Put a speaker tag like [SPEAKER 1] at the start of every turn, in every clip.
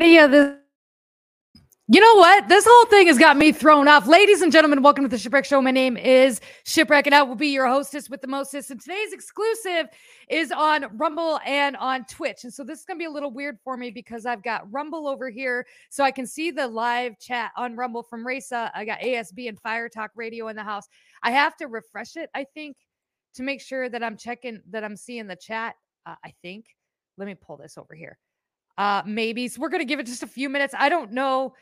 [SPEAKER 1] Yeah, this. You know what? This whole thing has got me thrown off. Ladies and gentlemen, welcome to the Shipwreck Show. My name is Shipwreck, and I will be your hostess with the mostest. And today's exclusive is on Rumble and on Twitch. And so this is going to be a little weird for me because I've got Rumble over here, so I can see the live chat on Rumble from Raisa. I got ASB and Fire Talk Radio in the house. I have to refresh it, I think, to make sure that I'm checking that I'm seeing the chat. Uh, I think. Let me pull this over here. Uh, maybe. So we're going to give it just a few minutes. I don't know.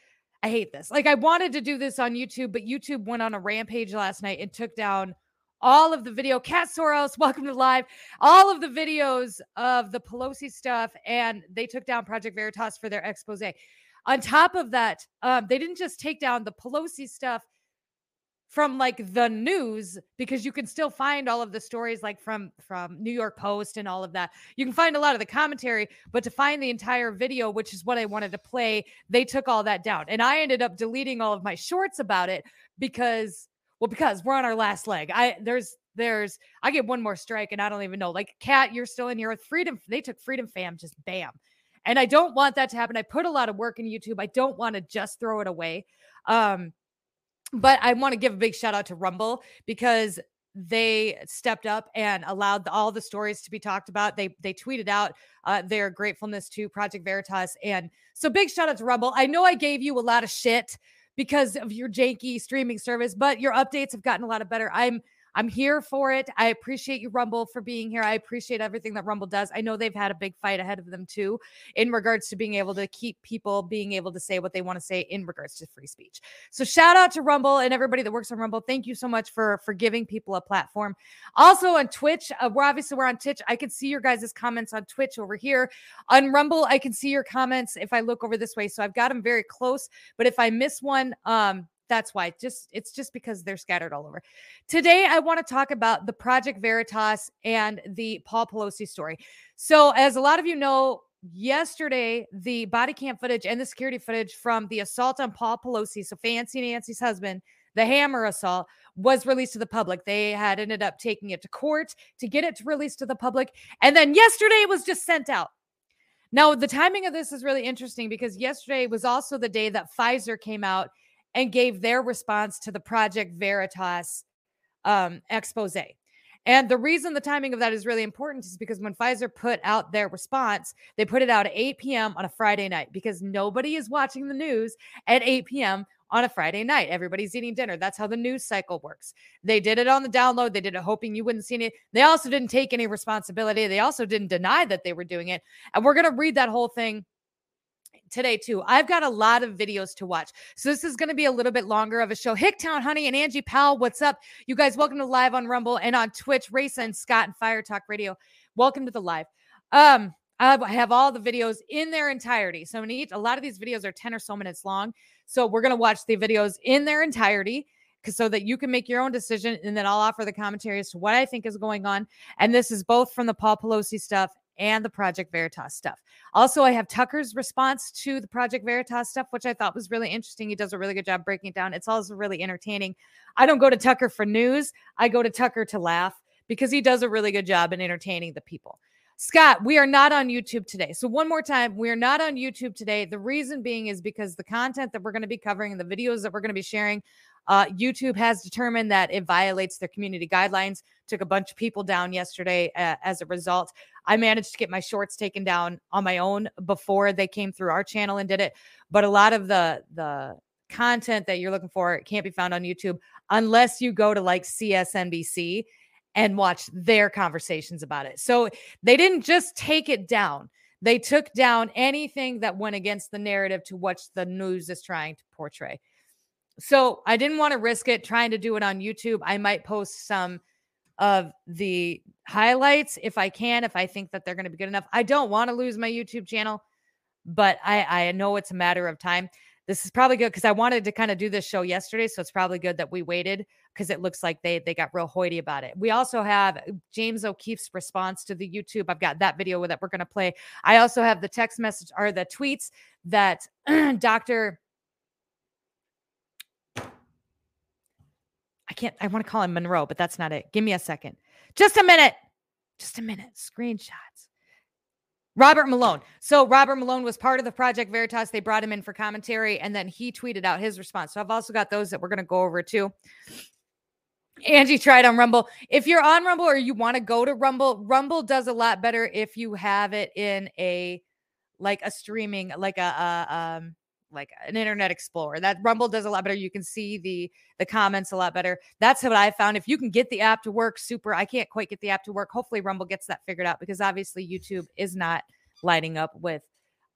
[SPEAKER 1] I hate this. Like I wanted to do this on YouTube, but YouTube went on a rampage last night and took down all of the video. Cat Soros, welcome to live. All of the videos of the Pelosi stuff, and they took down Project Veritas for their expose. On top of that, um, they didn't just take down the Pelosi stuff from like the news because you can still find all of the stories like from from New York Post and all of that. You can find a lot of the commentary, but to find the entire video, which is what I wanted to play, they took all that down. And I ended up deleting all of my shorts about it because well because we're on our last leg. I there's there's I get one more strike and I don't even know. Like Cat, you're still in here with Freedom. They took Freedom Fam just bam. And I don't want that to happen. I put a lot of work in YouTube. I don't want to just throw it away. Um but I want to give a big shout out to Rumble because they stepped up and allowed the, all the stories to be talked about. They they tweeted out uh, their gratefulness to Project Veritas, and so big shout out to Rumble. I know I gave you a lot of shit because of your janky streaming service, but your updates have gotten a lot of better. I'm I'm here for it. I appreciate you, Rumble, for being here. I appreciate everything that Rumble does. I know they've had a big fight ahead of them too, in regards to being able to keep people being able to say what they want to say in regards to free speech. So shout out to Rumble and everybody that works on Rumble. Thank you so much for for giving people a platform. Also on Twitch, uh, we're obviously we're on Twitch. I can see your guys' comments on Twitch over here. On Rumble, I can see your comments if I look over this way. So I've got them very close. But if I miss one, um, that's why. Just it's just because they're scattered all over. Today, I want to talk about the Project Veritas and the Paul Pelosi story. So, as a lot of you know, yesterday the body cam footage and the security footage from the assault on Paul Pelosi, so Fancy Nancy's husband, the hammer assault, was released to the public. They had ended up taking it to court to get it released to the public, and then yesterday it was just sent out. Now, the timing of this is really interesting because yesterday was also the day that Pfizer came out and gave their response to the Project Veritas um, expose. And the reason the timing of that is really important is because when Pfizer put out their response, they put it out at 8 p.m. on a Friday night because nobody is watching the news at 8 p.m. on a Friday night. Everybody's eating dinner. That's how the news cycle works. They did it on the download. They did it hoping you wouldn't see it. They also didn't take any responsibility. They also didn't deny that they were doing it. And we're going to read that whole thing today too. I've got a lot of videos to watch. So this is going to be a little bit longer of a show. Hicktown Honey and Angie Powell, what's up? You guys, welcome to live on Rumble and on Twitch, Race and Scott and Fire Talk Radio. Welcome to the live. Um, I have all the videos in their entirety. So each, a lot of these videos are 10 or so minutes long. So we're going to watch the videos in their entirety so that you can make your own decision. And then I'll offer the commentary as to what I think is going on. And this is both from the Paul Pelosi stuff and the Project Veritas stuff. Also, I have Tucker's response to the Project Veritas stuff, which I thought was really interesting. He does a really good job breaking it down. It's also really entertaining. I don't go to Tucker for news, I go to Tucker to laugh because he does a really good job in entertaining the people. Scott, we are not on YouTube today. So, one more time, we are not on YouTube today. The reason being is because the content that we're going to be covering and the videos that we're going to be sharing uh, YouTube has determined that it violates their community guidelines. Took a bunch of people down yesterday uh, as a result. I managed to get my shorts taken down on my own before they came through our channel and did it. But a lot of the the content that you're looking for can't be found on YouTube unless you go to like CSNBC and watch their conversations about it. So they didn't just take it down. They took down anything that went against the narrative to what the news is trying to portray. So I didn't want to risk it trying to do it on YouTube. I might post some of the highlights if I can, if I think that they're going to be good enough. I don't want to lose my YouTube channel, but I, I know it's a matter of time. This is probably good because I wanted to kind of do this show yesterday, so it's probably good that we waited because it looks like they they got real hoity about it. We also have uh, James O'Keefe's response to the YouTube. I've got that video that we're going to play. I also have the text message or the tweets that Dr. can't, I want to call him Monroe, but that's not it. Give me a second. Just a minute. Just a minute. Screenshots. Robert Malone. So Robert Malone was part of the Project Veritas. They brought him in for commentary, and then he tweeted out his response. So I've also got those that we're going to go over too. Angie tried on Rumble. If you're on Rumble or you want to go to Rumble, Rumble does a lot better if you have it in a like a streaming, like a, a um like an internet explorer. That Rumble does a lot better. You can see the the comments a lot better. That's what I found. If you can get the app to work, super. I can't quite get the app to work. Hopefully Rumble gets that figured out because obviously YouTube is not lighting up with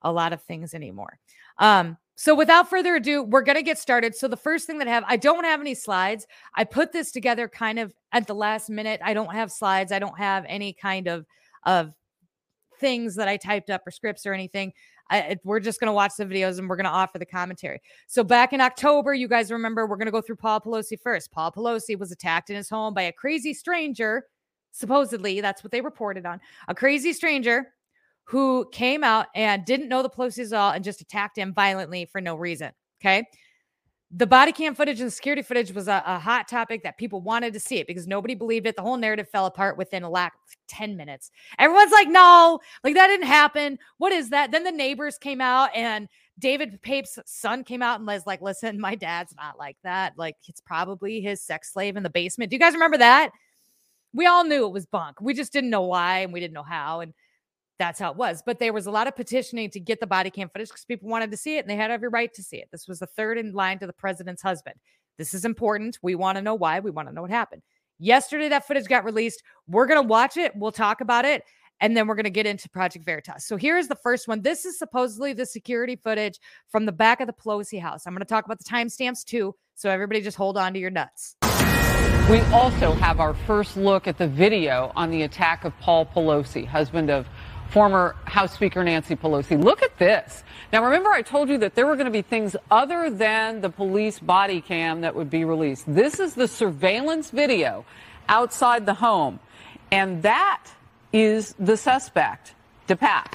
[SPEAKER 1] a lot of things anymore. Um so without further ado, we're going to get started. So the first thing that I have, I don't have any slides. I put this together kind of at the last minute. I don't have slides. I don't have any kind of of things that I typed up or scripts or anything. I, we're just going to watch the videos and we're going to offer the commentary. So back in October, you guys remember we're going to go through Paul Pelosi first. Paul Pelosi was attacked in his home by a crazy stranger. Supposedly, that's what they reported on. A crazy stranger who came out and didn't know the Pelosi's at all and just attacked him violently for no reason. Okay. The body cam footage and security footage was a, a, hot topic that people wanted to see it because nobody believed it. The whole narrative fell apart within a lack 10 minutes. Everyone's like, no, like that didn't happen. What is that? Then the neighbors came out and David Pape's son came out and was like, listen, my dad's not like that. Like it's probably his sex slave in the basement. Do you guys remember that? We all knew it was bunk. We just didn't know why and we didn't know how. And that's how it was. But there was a lot of petitioning to get the body cam footage because people wanted to see it and they had every right to see it. This was the third in line to the president's husband. This is important. We want to know why. We want to know what happened. Yesterday, that footage got released. We're going to watch it. We'll talk about it. And then we're going to get into Project Veritas. So here is the first one. This is supposedly the security footage from the back of the Pelosi house. I'm going to talk about the timestamps too. So everybody just hold on to your nuts.
[SPEAKER 2] We also have our first look at the video on the attack of Paul Pelosi, husband of former House Speaker Nancy Pelosi. Look at this. Now, remember, I told you that there were going to be things other than the police body cam that would be released. This is the surveillance video outside the home. And that is the suspect, DePape.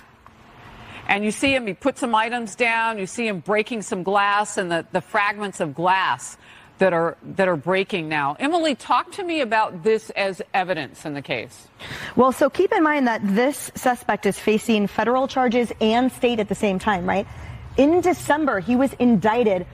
[SPEAKER 2] And you see him, he put some items down. You see him breaking some glass and the, the fragments of glass that are that are breaking now. Emily, talk to me about this as evidence in the case.
[SPEAKER 3] Well, so keep in mind that this suspect is facing federal charges and state at the same time, right? In December, he was indicted,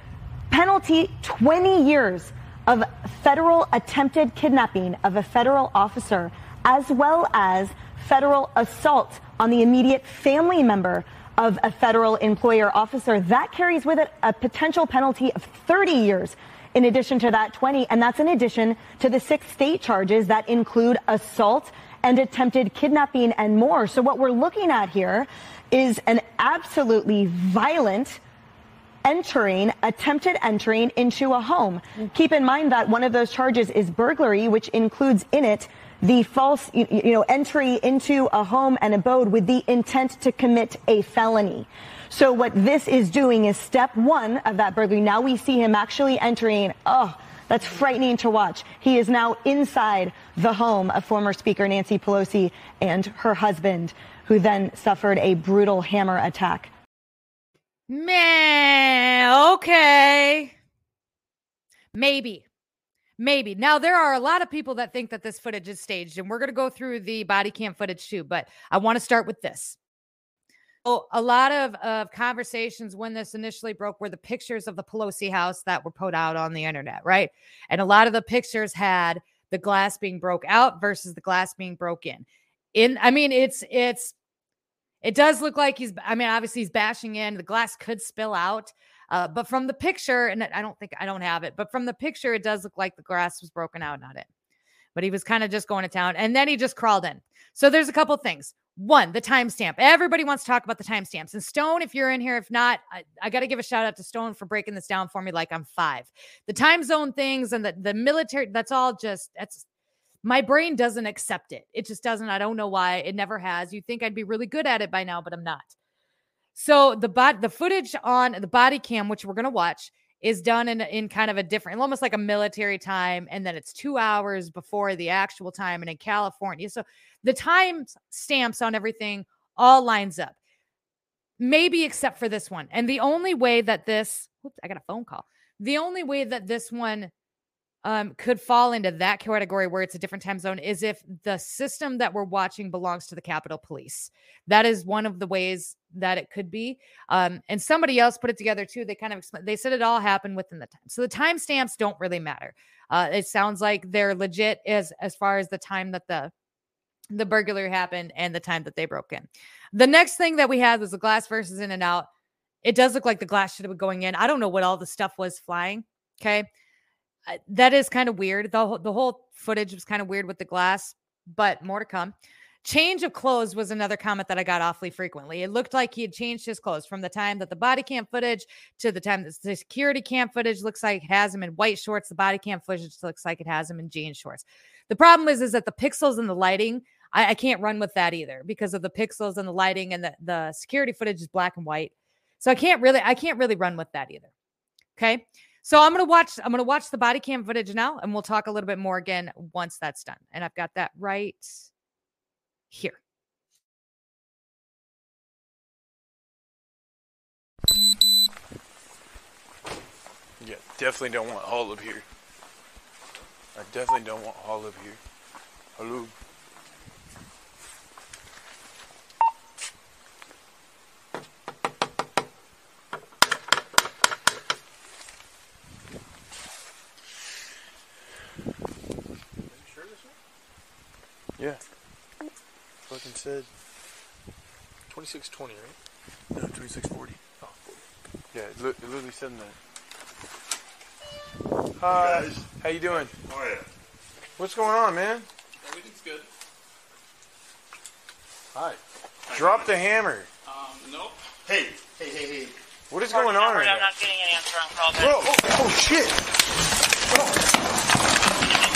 [SPEAKER 3] penalty 20 years of federal attempted kidnapping of a federal officer, as well as federal assault on the immediate family member of a federal employer officer. That carries with it a potential penalty of 30 years in addition to that 20, and that's in addition to the six state charges that include assault and attempted kidnapping and more. So what we're looking at here is an absolutely violent entering, attempted entering into a home. Mm-hmm. Keep in mind that one of those charges is burglary, which includes in it the false, you, you know, entry into a home and abode with the intent to commit a felony. So what this is doing is step one of that burglary. Now we see him actually entering. Oh, that's frightening to watch. He is now inside the home of former Speaker Nancy Pelosi and her husband, who then suffered a brutal hammer attack.
[SPEAKER 1] Man, okay. Maybe. Maybe. Now, there are a lot of people that think that this footage is staged, and we're going to go through the body cam footage too, but I want to start with this. So a lot of, of conversations when this initially broke were the pictures of the Pelosi house that were put out on the internet, right? And a lot of the pictures had the glass being broke out versus the glass being broken. In I mean, it's it's it does look like he's I mean, obviously he's bashing in. The glass could spill out. Uh, but from the picture, and I don't think I don't have it, but from the picture, it does look like the grass was broken out, not it. But he was kind of just going to town, and then he just crawled in. So there's a couple things. One, the timestamp. Everybody wants to talk about the timestamps. And Stone, if you're in here, if not, I, I got to give a shout out to Stone for breaking this down for me like I'm five. The time zone things and the, the military, that's all just, that's my brain doesn't accept it. It just doesn't. I don't know why. It never has. You think I'd be really good at it by now, but I'm not. So the bot, the footage on the body cam, which we're gonna watch, is done in in kind of a different, almost like a military time, and then it's two hours before the actual time, and in California. So the time stamps on everything all lines up. Maybe except for this one. And the only way that this, whoops, I got a phone call. The only way that this one um, could fall into that category where it's a different time zone is if the system that we're watching belongs to the Capitol Police. That is one of the ways that it could be. Um, and somebody else put it together too. They kind of they said it all happened within the time. So the timestamps don't really matter. Uh, it sounds like they're legit as as far as the time that the the burglary happened and the time that they broke in. The next thing that we had was the glass versus in and out. It does look like the glass should have been going in. I don't know what all the stuff was flying. Okay that is kind of weird. The, the whole footage was kind of weird with the glass, but more to come. Change of clothes was another comment that I got awfully frequently. It looked like he had changed his clothes from the time that the body cam footage to the time that the security cam footage looks like it has him in white shorts. The body cam footage looks like it has him in jean shorts. The problem is, is that the pixels and the lighting, I, I can't run with that either because of the pixels and the lighting and the, the security footage is black and white. So I can't really, I can't really run with that either. Okay. So I'm gonna watch. I'm gonna watch the body cam footage now, and we'll talk a little bit more again once that's done. And I've got that right here.
[SPEAKER 4] Yeah, definitely don't want all of here. I definitely don't want all of here. Hello. Yeah. Fucking said 2620, right? No, 2640. Oh, 40. Yeah, it, li- it literally said in there. Hi.
[SPEAKER 5] guys.
[SPEAKER 4] How you doing?
[SPEAKER 5] Oh yeah.
[SPEAKER 4] What's going on, man?
[SPEAKER 6] Everything's good.
[SPEAKER 4] Hi. Drop the hammer.
[SPEAKER 6] Um, nope.
[SPEAKER 5] Hey, hey, hey, hey.
[SPEAKER 4] What is going on right
[SPEAKER 7] I'm
[SPEAKER 4] now?
[SPEAKER 7] not getting an answer on calls.
[SPEAKER 4] Bro, oh, oh shit.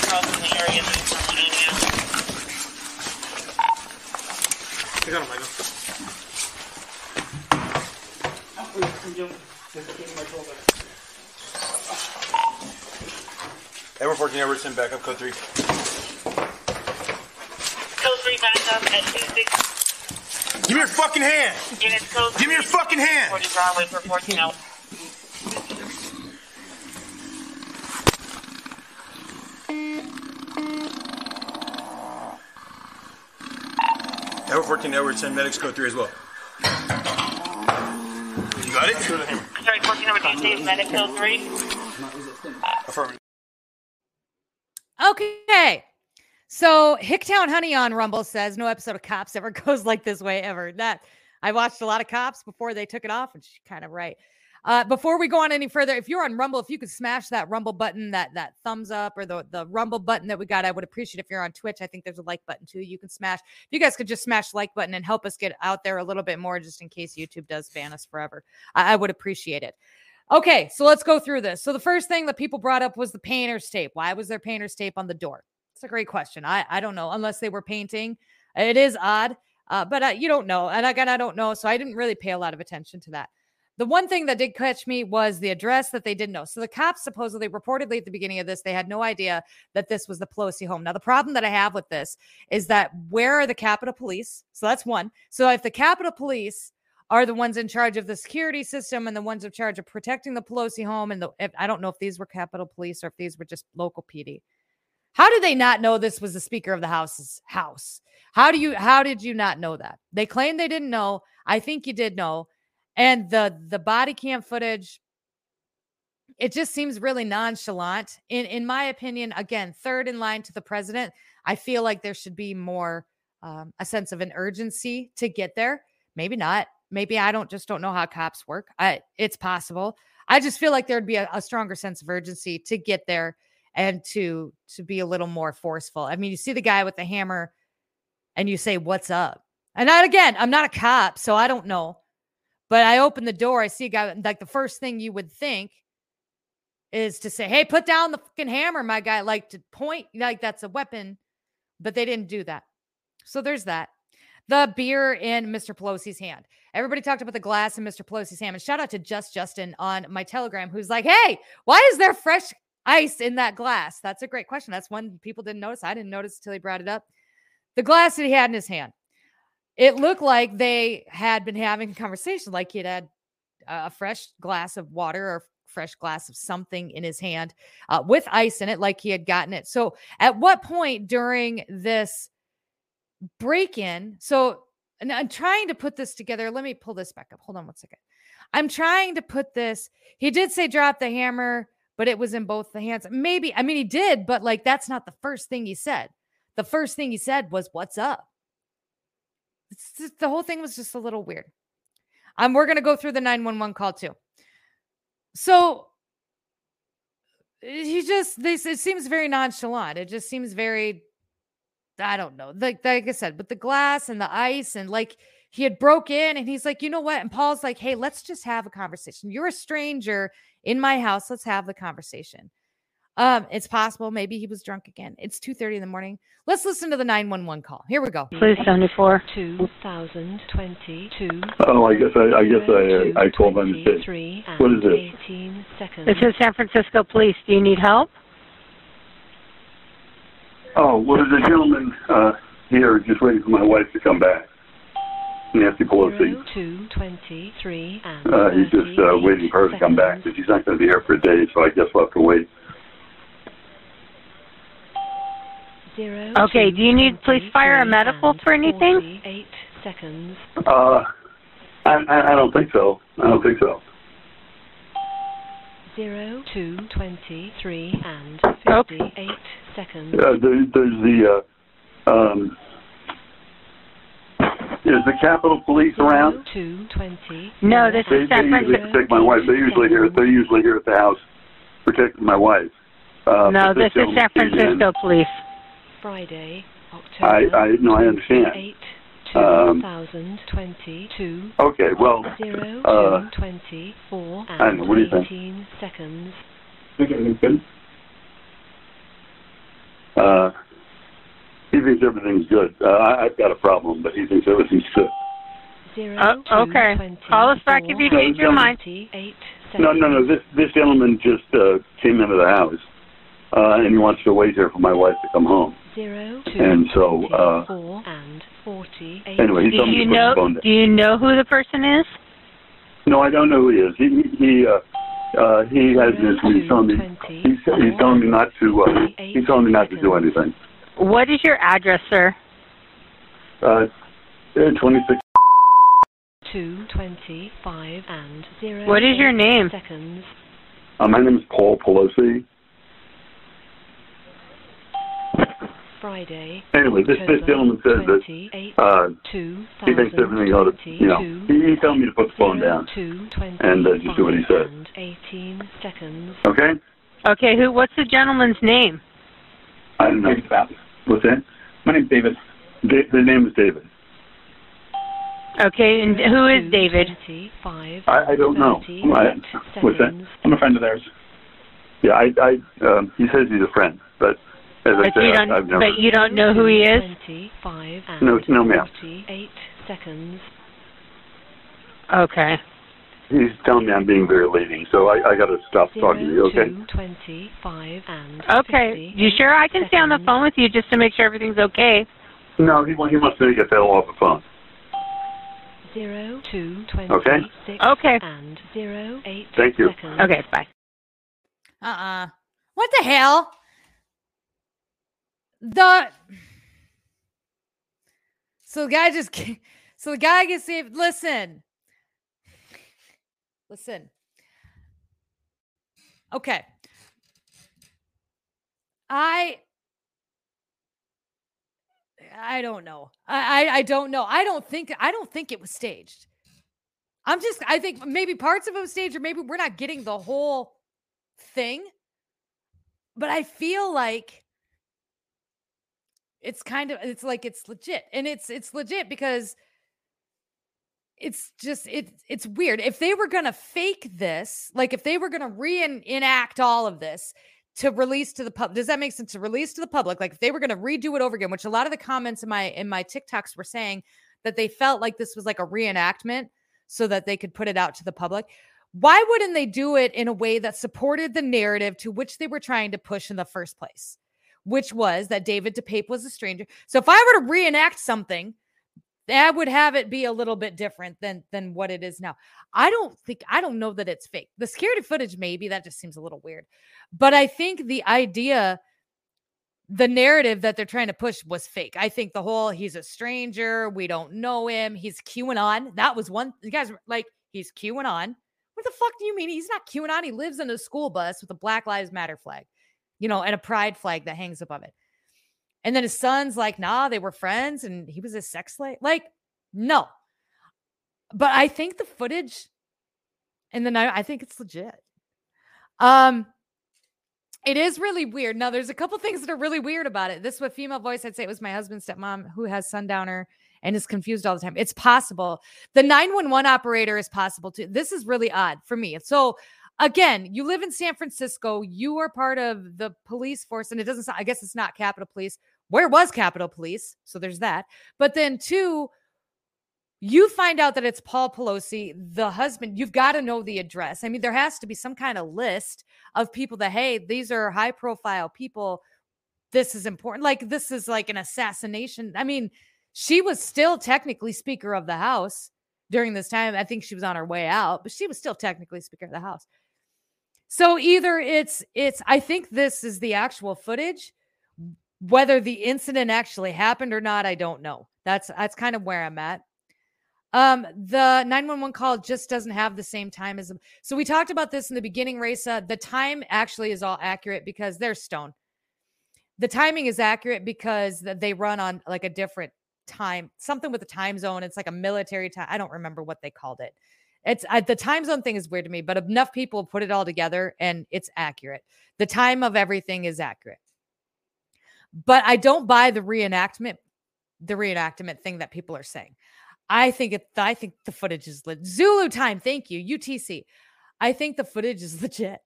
[SPEAKER 7] Calls in the area that is looking at.
[SPEAKER 6] I got him, I got
[SPEAKER 4] Edward 14, Edward, send back up code 3.
[SPEAKER 7] Code 3 back up at 26
[SPEAKER 4] Give me your fucking hand!
[SPEAKER 7] Code
[SPEAKER 4] Give me your fucking hand!
[SPEAKER 7] 40 Broadway for 14 hours.
[SPEAKER 4] Edward 14, Edward, send medics code 3 as well. You got it?
[SPEAKER 7] Sorry, 14 over Tuesday, medic code 3.
[SPEAKER 4] Affirmative.
[SPEAKER 1] Okay. So Hicktown Honey on Rumble says no episode of Cops ever goes like this way ever. That I watched a lot of Cops before they took it off, and she's kind of right. Uh, before we go on any further, if you're on Rumble, if you could smash that Rumble button, that that thumbs up or the the Rumble button that we got, I would appreciate. If you're on Twitch, I think there's a like button too. You can smash. If you guys could just smash like button and help us get out there a little bit more, just in case YouTube does ban us forever, I, I would appreciate it. Okay, so let's go through this. So the first thing that people brought up was the painter's tape. Why was there painter's tape on the door? It's a great question. I I don't know unless they were painting. It is odd, uh, but uh, you don't know. And again, I don't know, so I didn't really pay a lot of attention to that. The one thing that did catch me was the address that they didn't know. So the cops supposedly, reportedly at the beginning of this, they had no idea that this was the Pelosi home. Now the problem that I have with this is that where are the Capitol Police? So that's one. So if the Capitol Police are the ones in charge of the security system and the ones in charge of protecting the Pelosi home, and the, I don't know if these were Capitol Police or if these were just local PD. How do they not know this was the Speaker of the House's house? How do you how did you not know that? They claim they didn't know. I think you did know. And the the body cam footage it just seems really nonchalant. In in my opinion, again, third in line to the president. I feel like there should be more um, a sense of an urgency to get there. Maybe not. Maybe I don't just don't know how cops work. I it's possible. I just feel like there'd be a, a stronger sense of urgency to get there and to to be a little more forceful. I mean, you see the guy with the hammer and you say, "What's up?" And I, again, I'm not a cop, so I don't know. But I open the door, I see a guy like the first thing you would think is to say, "Hey, put down the fucking hammer, my guy." Like to point like that's a weapon, but they didn't do that. So there's that. The beer in Mr. Pelosi's hand. Everybody talked about the glass in Mr. Pelosi's hand. And shout out to Just Justin on my Telegram, who's like, "Hey, why is there fresh ice in that glass?" That's a great question. That's one people didn't notice. I didn't notice until he brought it up. The glass that he had in his hand. It looked like they had been having a conversation, like he had had a fresh glass of water or fresh glass of something in his hand uh, with ice in it, like he had gotten it. So, at what point during this break in? So, and I'm trying to put this together. Let me pull this back up. Hold on one second. I'm trying to put this. He did say drop the hammer, but it was in both the hands. Maybe, I mean, he did, but like that's not the first thing he said. The first thing he said was, What's up? The whole thing was just a little weird. Um, we're going to go through the 911 call too. So he just, this, it seems very nonchalant. It just seems very, I don't know, like, like I said, with the glass and the ice and like, he had broke in and he's like, you know what? And Paul's like, hey, let's just have a conversation. You're a stranger in my house. Let's have the conversation. Um, it's possible maybe he was drunk again. It's 2:30 in the morning. Let's listen to the 911 call. Here we go.
[SPEAKER 5] Please 74.
[SPEAKER 8] 2022.
[SPEAKER 9] Oh, I guess I, I guess I, I called by mistake. What is this?
[SPEAKER 8] 18 seconds.
[SPEAKER 5] This is San Francisco Police. Do you need help?
[SPEAKER 9] Oh, well, there's a gentleman uh, here just waiting for my wife to come back. Nancy Pelosi.
[SPEAKER 8] 02, 23, and
[SPEAKER 9] Uh, he's just uh, waiting for her to come back, but she's not going to be here for a day, so I guess we'll have to wait.
[SPEAKER 8] Zero,
[SPEAKER 5] Okay,
[SPEAKER 8] two,
[SPEAKER 5] do you need police, fire, or medical for anything?
[SPEAKER 8] 48 seconds.
[SPEAKER 9] Uh, I, I, I don't think so. I don't think so.
[SPEAKER 8] Zero, two, 23, and
[SPEAKER 5] Okay.
[SPEAKER 8] 58 seconds.
[SPEAKER 9] Uh, there, there's the, uh, um, is the Capitol Police around?
[SPEAKER 8] Zero, two, 20.
[SPEAKER 5] No, this
[SPEAKER 9] They,
[SPEAKER 5] is
[SPEAKER 9] they
[SPEAKER 5] San
[SPEAKER 9] usually
[SPEAKER 5] Francisco.
[SPEAKER 9] protect my wife. They're usually here. They're usually here at the house protecting my wife. Uh,
[SPEAKER 5] No,
[SPEAKER 9] but
[SPEAKER 5] this is San
[SPEAKER 9] came in.
[SPEAKER 5] Francisco Police.
[SPEAKER 8] Friday, October
[SPEAKER 9] I, no, I understand.
[SPEAKER 8] 28,
[SPEAKER 9] Um,
[SPEAKER 8] 2022.
[SPEAKER 9] Okay, well,
[SPEAKER 8] Zero,
[SPEAKER 9] uh,
[SPEAKER 8] 24,
[SPEAKER 9] I know,
[SPEAKER 8] and
[SPEAKER 9] what do you think?
[SPEAKER 8] 18 seconds.
[SPEAKER 9] uh, he thinks everything's good. Uh, I, I've got a problem, but he thinks everything's good.
[SPEAKER 8] Zero, two,
[SPEAKER 5] okay.
[SPEAKER 8] 24,
[SPEAKER 5] Call us back if you change your mind.
[SPEAKER 8] 28
[SPEAKER 9] No, no, no. This this gentleman just uh, came into the house, uh, and he wants to wait here for my wife to come home.
[SPEAKER 8] Zero, two,
[SPEAKER 9] And so, uh,
[SPEAKER 8] 24, and 48
[SPEAKER 9] Anyway, he
[SPEAKER 5] Do
[SPEAKER 9] told me
[SPEAKER 5] you
[SPEAKER 9] to put the phone
[SPEAKER 5] know?
[SPEAKER 9] down.
[SPEAKER 5] Do you know who the person is?
[SPEAKER 9] No, I don't know who he is. He he uh, uh, he has this. He's telling me he's, he's telling me not to. Uh, he's telling me not to do anything.
[SPEAKER 5] What is your address, sir?
[SPEAKER 9] Uh, twenty six.
[SPEAKER 8] two, 25, and 0.
[SPEAKER 5] What is your name?
[SPEAKER 8] Seconds.
[SPEAKER 9] Uh, my name is Paul Pelosi.
[SPEAKER 8] Friday.
[SPEAKER 9] Anyway, this this gentleman says that uh, he thinks
[SPEAKER 8] 2022.
[SPEAKER 9] everything ought to. You know, he, he's telling me to put the phone down. And, uh, just do what he said.
[SPEAKER 8] 18 seconds.
[SPEAKER 9] Okay.
[SPEAKER 5] Okay, who? What's the gentleman's name?
[SPEAKER 9] I don't know. What's that?
[SPEAKER 6] My name's David.
[SPEAKER 9] Da- the name is David.
[SPEAKER 5] Okay, and who is David?
[SPEAKER 8] 25,
[SPEAKER 9] I, I don't know. I, what's that?
[SPEAKER 6] I'm a friend of theirs.
[SPEAKER 9] Yeah, I, I, um, he says he's a friend, but as I
[SPEAKER 5] But
[SPEAKER 9] said,
[SPEAKER 5] you don't.
[SPEAKER 9] I've never.
[SPEAKER 5] But you don't know who he is.
[SPEAKER 8] 25 and
[SPEAKER 9] No, no, ma'am.
[SPEAKER 8] 48 seconds.
[SPEAKER 5] Okay.
[SPEAKER 9] He's telling me I'm being very leading, so I, I got to stop talking to you. Okay.
[SPEAKER 8] two, 25 and
[SPEAKER 5] Okay. You sure I can stay on the phone with you just to make sure everything's okay?
[SPEAKER 9] No, he he wants me to get that off the phone.
[SPEAKER 8] Zero, two,
[SPEAKER 9] Okay.
[SPEAKER 8] 26
[SPEAKER 5] Okay.
[SPEAKER 8] and zero, eight
[SPEAKER 9] Thank you.
[SPEAKER 8] seconds.
[SPEAKER 5] Okay. Bye.
[SPEAKER 1] Uh-uh. What the hell? The so the guy just so the guy gets saved. Listen, listen. Okay, I I don't know. I, I I don't know. I don't think I don't think it was staged. I'm just I think maybe parts of it was staged, or maybe we're not getting the whole thing. But I feel like it's kind of it's like it's legit. And it's it's legit because it's just it it's weird. If they were gonna fake this, like if they were gonna reenact all of this to release to the public, does that make sense? To release to the public, like if they were gonna redo it over again, which a lot of the comments in my in my TikToks were saying that they felt like this was like a reenactment so that they could put it out to the public. Why wouldn't they do it in a way that supported the narrative to which they were trying to push in the first place, which was that David DePape was a stranger? So if I were to reenact something that would have it be a little bit different than than what it is now. I don't think I don't know that it's fake. The security footage maybe that just seems a little weird. But I think the idea the narrative that they're trying to push was fake. I think the whole he's a stranger, we don't know him, he's QAnon. That was one you guys were like he's QAnon. What the fuck do you mean? He's not QAnon. He lives in a school bus with a Black Lives Matter flag, you know, and a pride flag that hangs above it. And then his son's like, nah, they were friends and he was a sex slave. Like, no. But I think the footage and then I, I think it's legit. Um, it is really weird. Now, there's a couple things that are really weird about it. This with female voice, I'd say it was my husband's stepmom who has sundowner and is confused all the time. It's possible. The 911 operator is possible too. This is really odd for me. So again, you live in San Francisco, you are part of the police force, and it doesn't I guess it's not Capitol Police. Where was Capitol Police? So there's that. But then two, you find out that it's Paul Pelosi, the husband, you've got to know the address. I mean, there has to be some kind of list of people that, hey, these are high profile people. This is important. Like, this is like an assassination. I mean, she was still technically Speaker of the House during this time. I think she was on her way out, but she was still technically Speaker of the House. So either it's, it's, I think this is the actual footage. Whether the incident actually happened or not, I don't know. That's, that's kind of where I'm at. Um, the 911 call just doesn't have the same time as. So we talked about this in the beginning, Raisa. The time actually is all accurate because they're stone. The timing is accurate because they run on like a different time, something with the time zone. It's like a military time. I don't remember what they called it. It's uh, the time zone thing is weird to me, but enough people put it all together and it's accurate. The time of everything is accurate. But I don't buy the reenactment, the reenactment thing that people are saying. I think it. I think the footage is legit. Zulu time. Thank you, UTC. I think the footage is legit,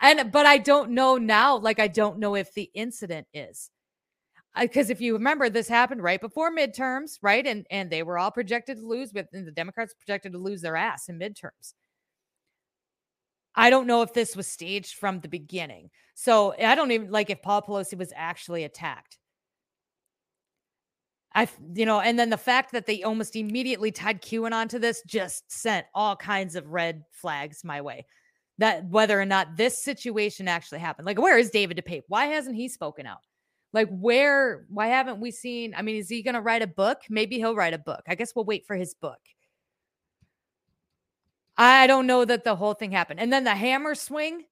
[SPEAKER 1] and but I don't know now. Like I don't know if the incident is, because if you remember, this happened right before midterms, right? And and they were all projected to lose, and the Democrats projected to lose their ass in midterms. I don't know if this was staged from the beginning. So I don't even like if Paul Pelosi was actually attacked. I, you know, and then the fact that they almost immediately tied QAnon to this just sent all kinds of red flags my way. That whether or not this situation actually happened, like where is David DePape? Why hasn't he spoken out? Like where? Why haven't we seen? I mean, is he going to write a book? Maybe he'll write a book. I guess we'll wait for his book. I don't know that the whole thing happened. And then the hammer swing.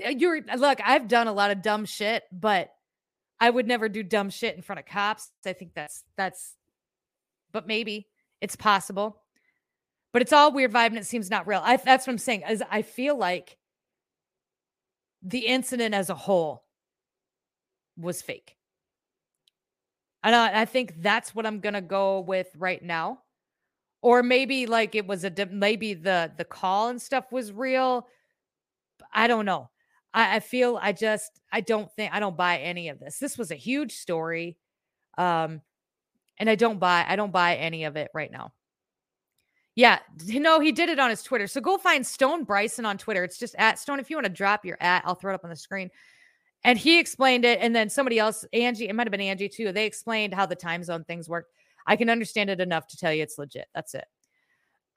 [SPEAKER 1] Eh, you're look. I've done a lot of dumb shit, but I would never do dumb shit in front of cops. I think that's that's but maybe it's possible. But it's all weird vibe and it seems not real. I, that's what I'm saying. Is I feel like the incident as a whole was fake. And I, I think that's what I'm gonna go with right now. Or maybe like it was a maybe the the call and stuff was real. I don't know. I, I feel I just I don't think I don't buy any of this. This was a huge story. Um and I don't buy I don't buy any of it right now. Yeah, no, he did it on his Twitter. So go find Stone Bryson on Twitter. It's just at Stone. If you want to drop your at, I'll throw it up on the screen. And he explained it. And then somebody else, Angie, it might have been Angie too. They explained how the time zone things work. I can understand it enough to tell you it's legit. That's it.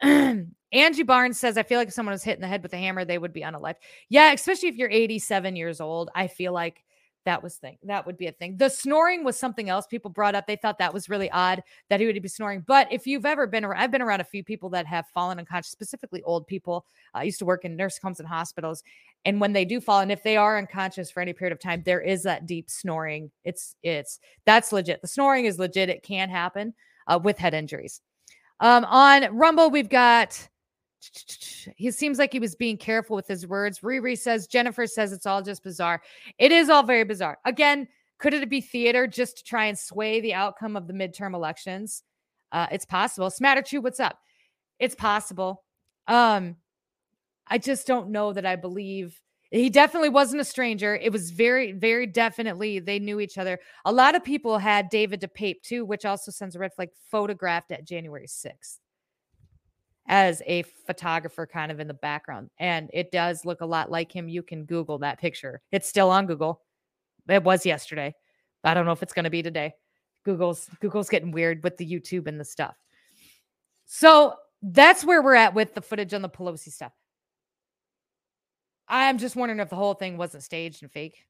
[SPEAKER 1] Angie Barnes says, I feel like if someone was hit in the head with a hammer, they would be unalive. Yeah, especially if you're 87 years old. I feel like that was thing. That would be a thing. The snoring was something else people brought up. They thought that was really odd that he would be snoring. But if you've ever been around, I've been around a few people that have fallen unconscious, specifically old people. I used to work in nursing homes and hospitals. And when they do fall, and if they are unconscious for any period of time, there is that deep snoring. It's, it's, that's legit. The snoring is legit. It can happen uh, with head injuries. Um, on Rumble, we've got he seems like he was being careful with his words. Riri says, Jennifer says it's all just bizarre. It is all very bizarre. Again, could it be theater just to try and sway the outcome of the midterm elections? Uh, it's possible. Smatterchew, what's up? It's possible. Um, I just don't know that I believe he definitely wasn't a stranger. It was very, very definitely they knew each other. A lot of people had David DePape too, which also sends a red flag photographed at January 6th as a photographer kind of in the background. And it does look a lot like him. You can Google that picture. It's still on Google. It was yesterday. I don't know if it's going to be today. Google's Google's getting weird with the YouTube and the stuff. So that's where we're at with the footage on the Pelosi stuff. I'm just wondering if the whole thing wasn't staged and fake.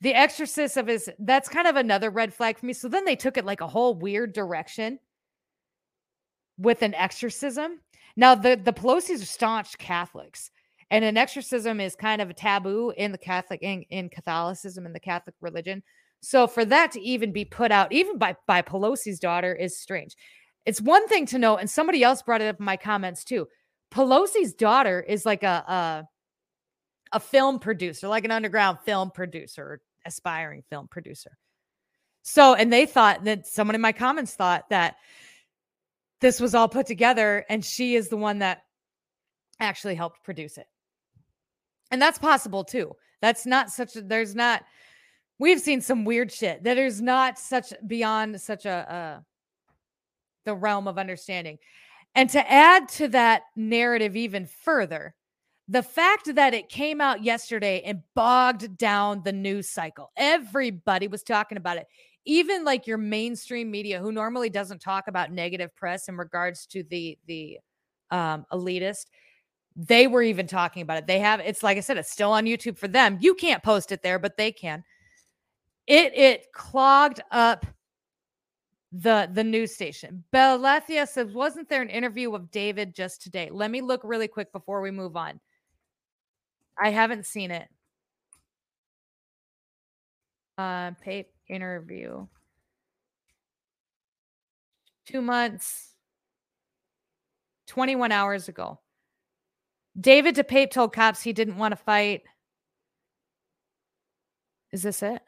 [SPEAKER 1] The exorcist of his that's kind of another red flag for me. So then they took it like a whole weird direction with an exorcism. Now the the Pelosi's are staunch Catholics, and an exorcism is kind of a taboo in the Catholic in, in Catholicism in the Catholic religion. So for that to even be put out, even by by Pelosi's daughter, is strange. It's one thing to know, and somebody else brought it up in my comments too. Pelosi's daughter is like a a, a film producer, like an underground film producer, aspiring film producer. So, and they thought that someone in my comments thought that this was all put together and she is the one that actually helped produce it. And that's possible too. That's not such a, there's not, we've seen some weird shit that is not such beyond such a, uh, the realm of understanding. And to add to that narrative even further, the fact that it came out yesterday and bogged down the news cycle, everybody was talking about it. Even like your mainstream media, who normally doesn't talk about negative press in regards to the the um, elitist, they were even talking about it. They have it's like I said, it's still on YouTube for them. You can't post it there, but they can. It it clogged up the the news station. Belethia says, wasn't there an interview of David just today? Let me look really quick before we move on. I haven't seen it. Uh, Pape interview. Two months, 21 hours ago. David DePape told cops he didn't want to fight. Is this it?